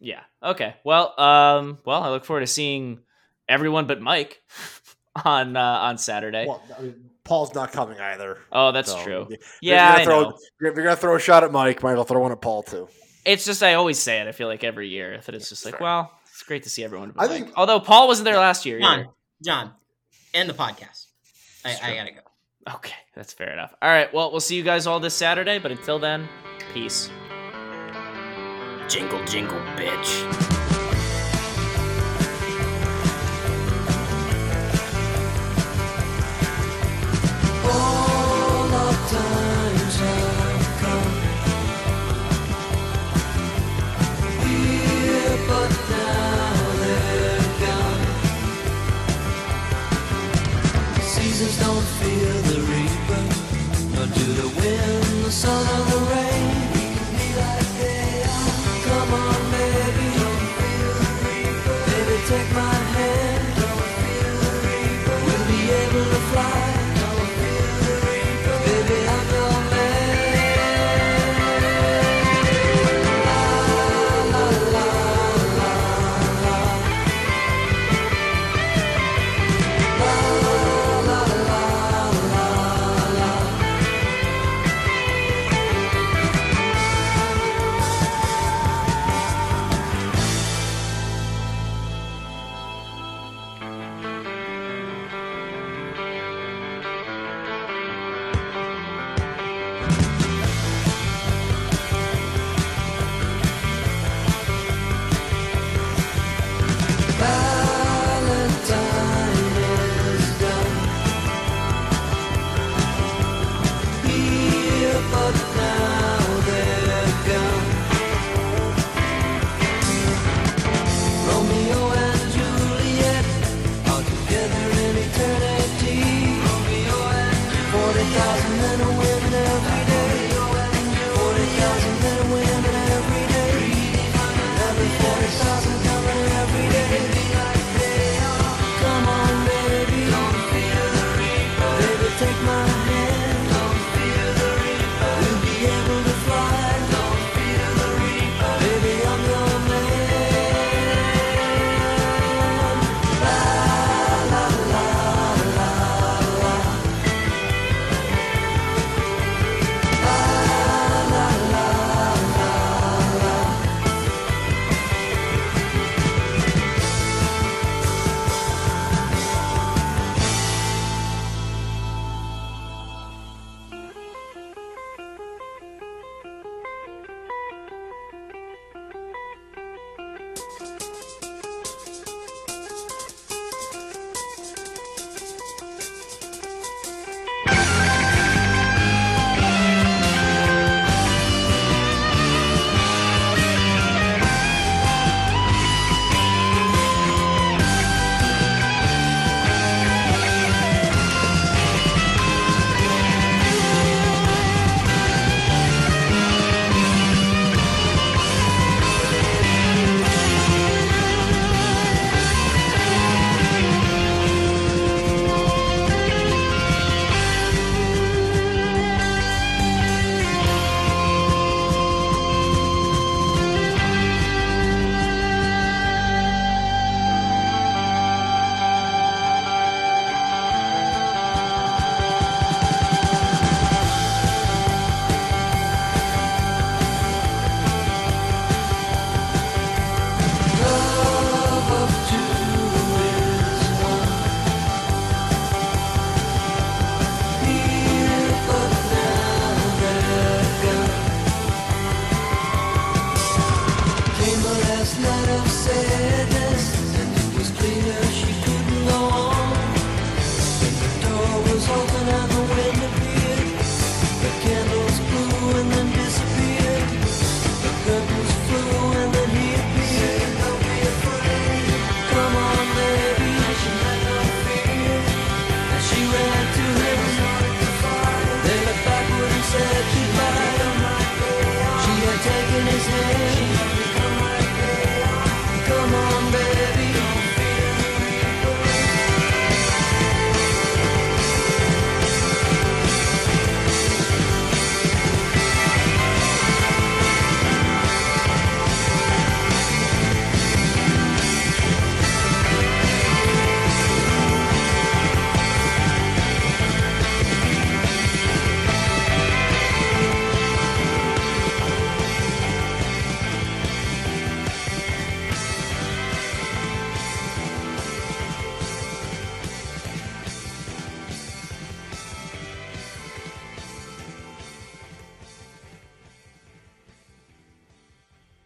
yeah. Okay. Well. Um. Well, I look forward to seeing everyone but Mike on uh, on Saturday. Well, I mean, Paul's not coming either. oh, that's so, true. if Yeah, you're I gonna throw, know. You're if you're gonna throw a shot at Mike, might as well throw one at Paul too. It's just I always say it. I feel like every year that it's just like, Fair. well, it's great to see everyone. I Mike. think- although Paul wasn't there last year. either. John, John, and the podcast. I, I gotta go. Okay, that's fair enough. All right, well, we'll see you guys all this Saturday, but until then, peace. Jingle, jingle, bitch. Seasons don't fear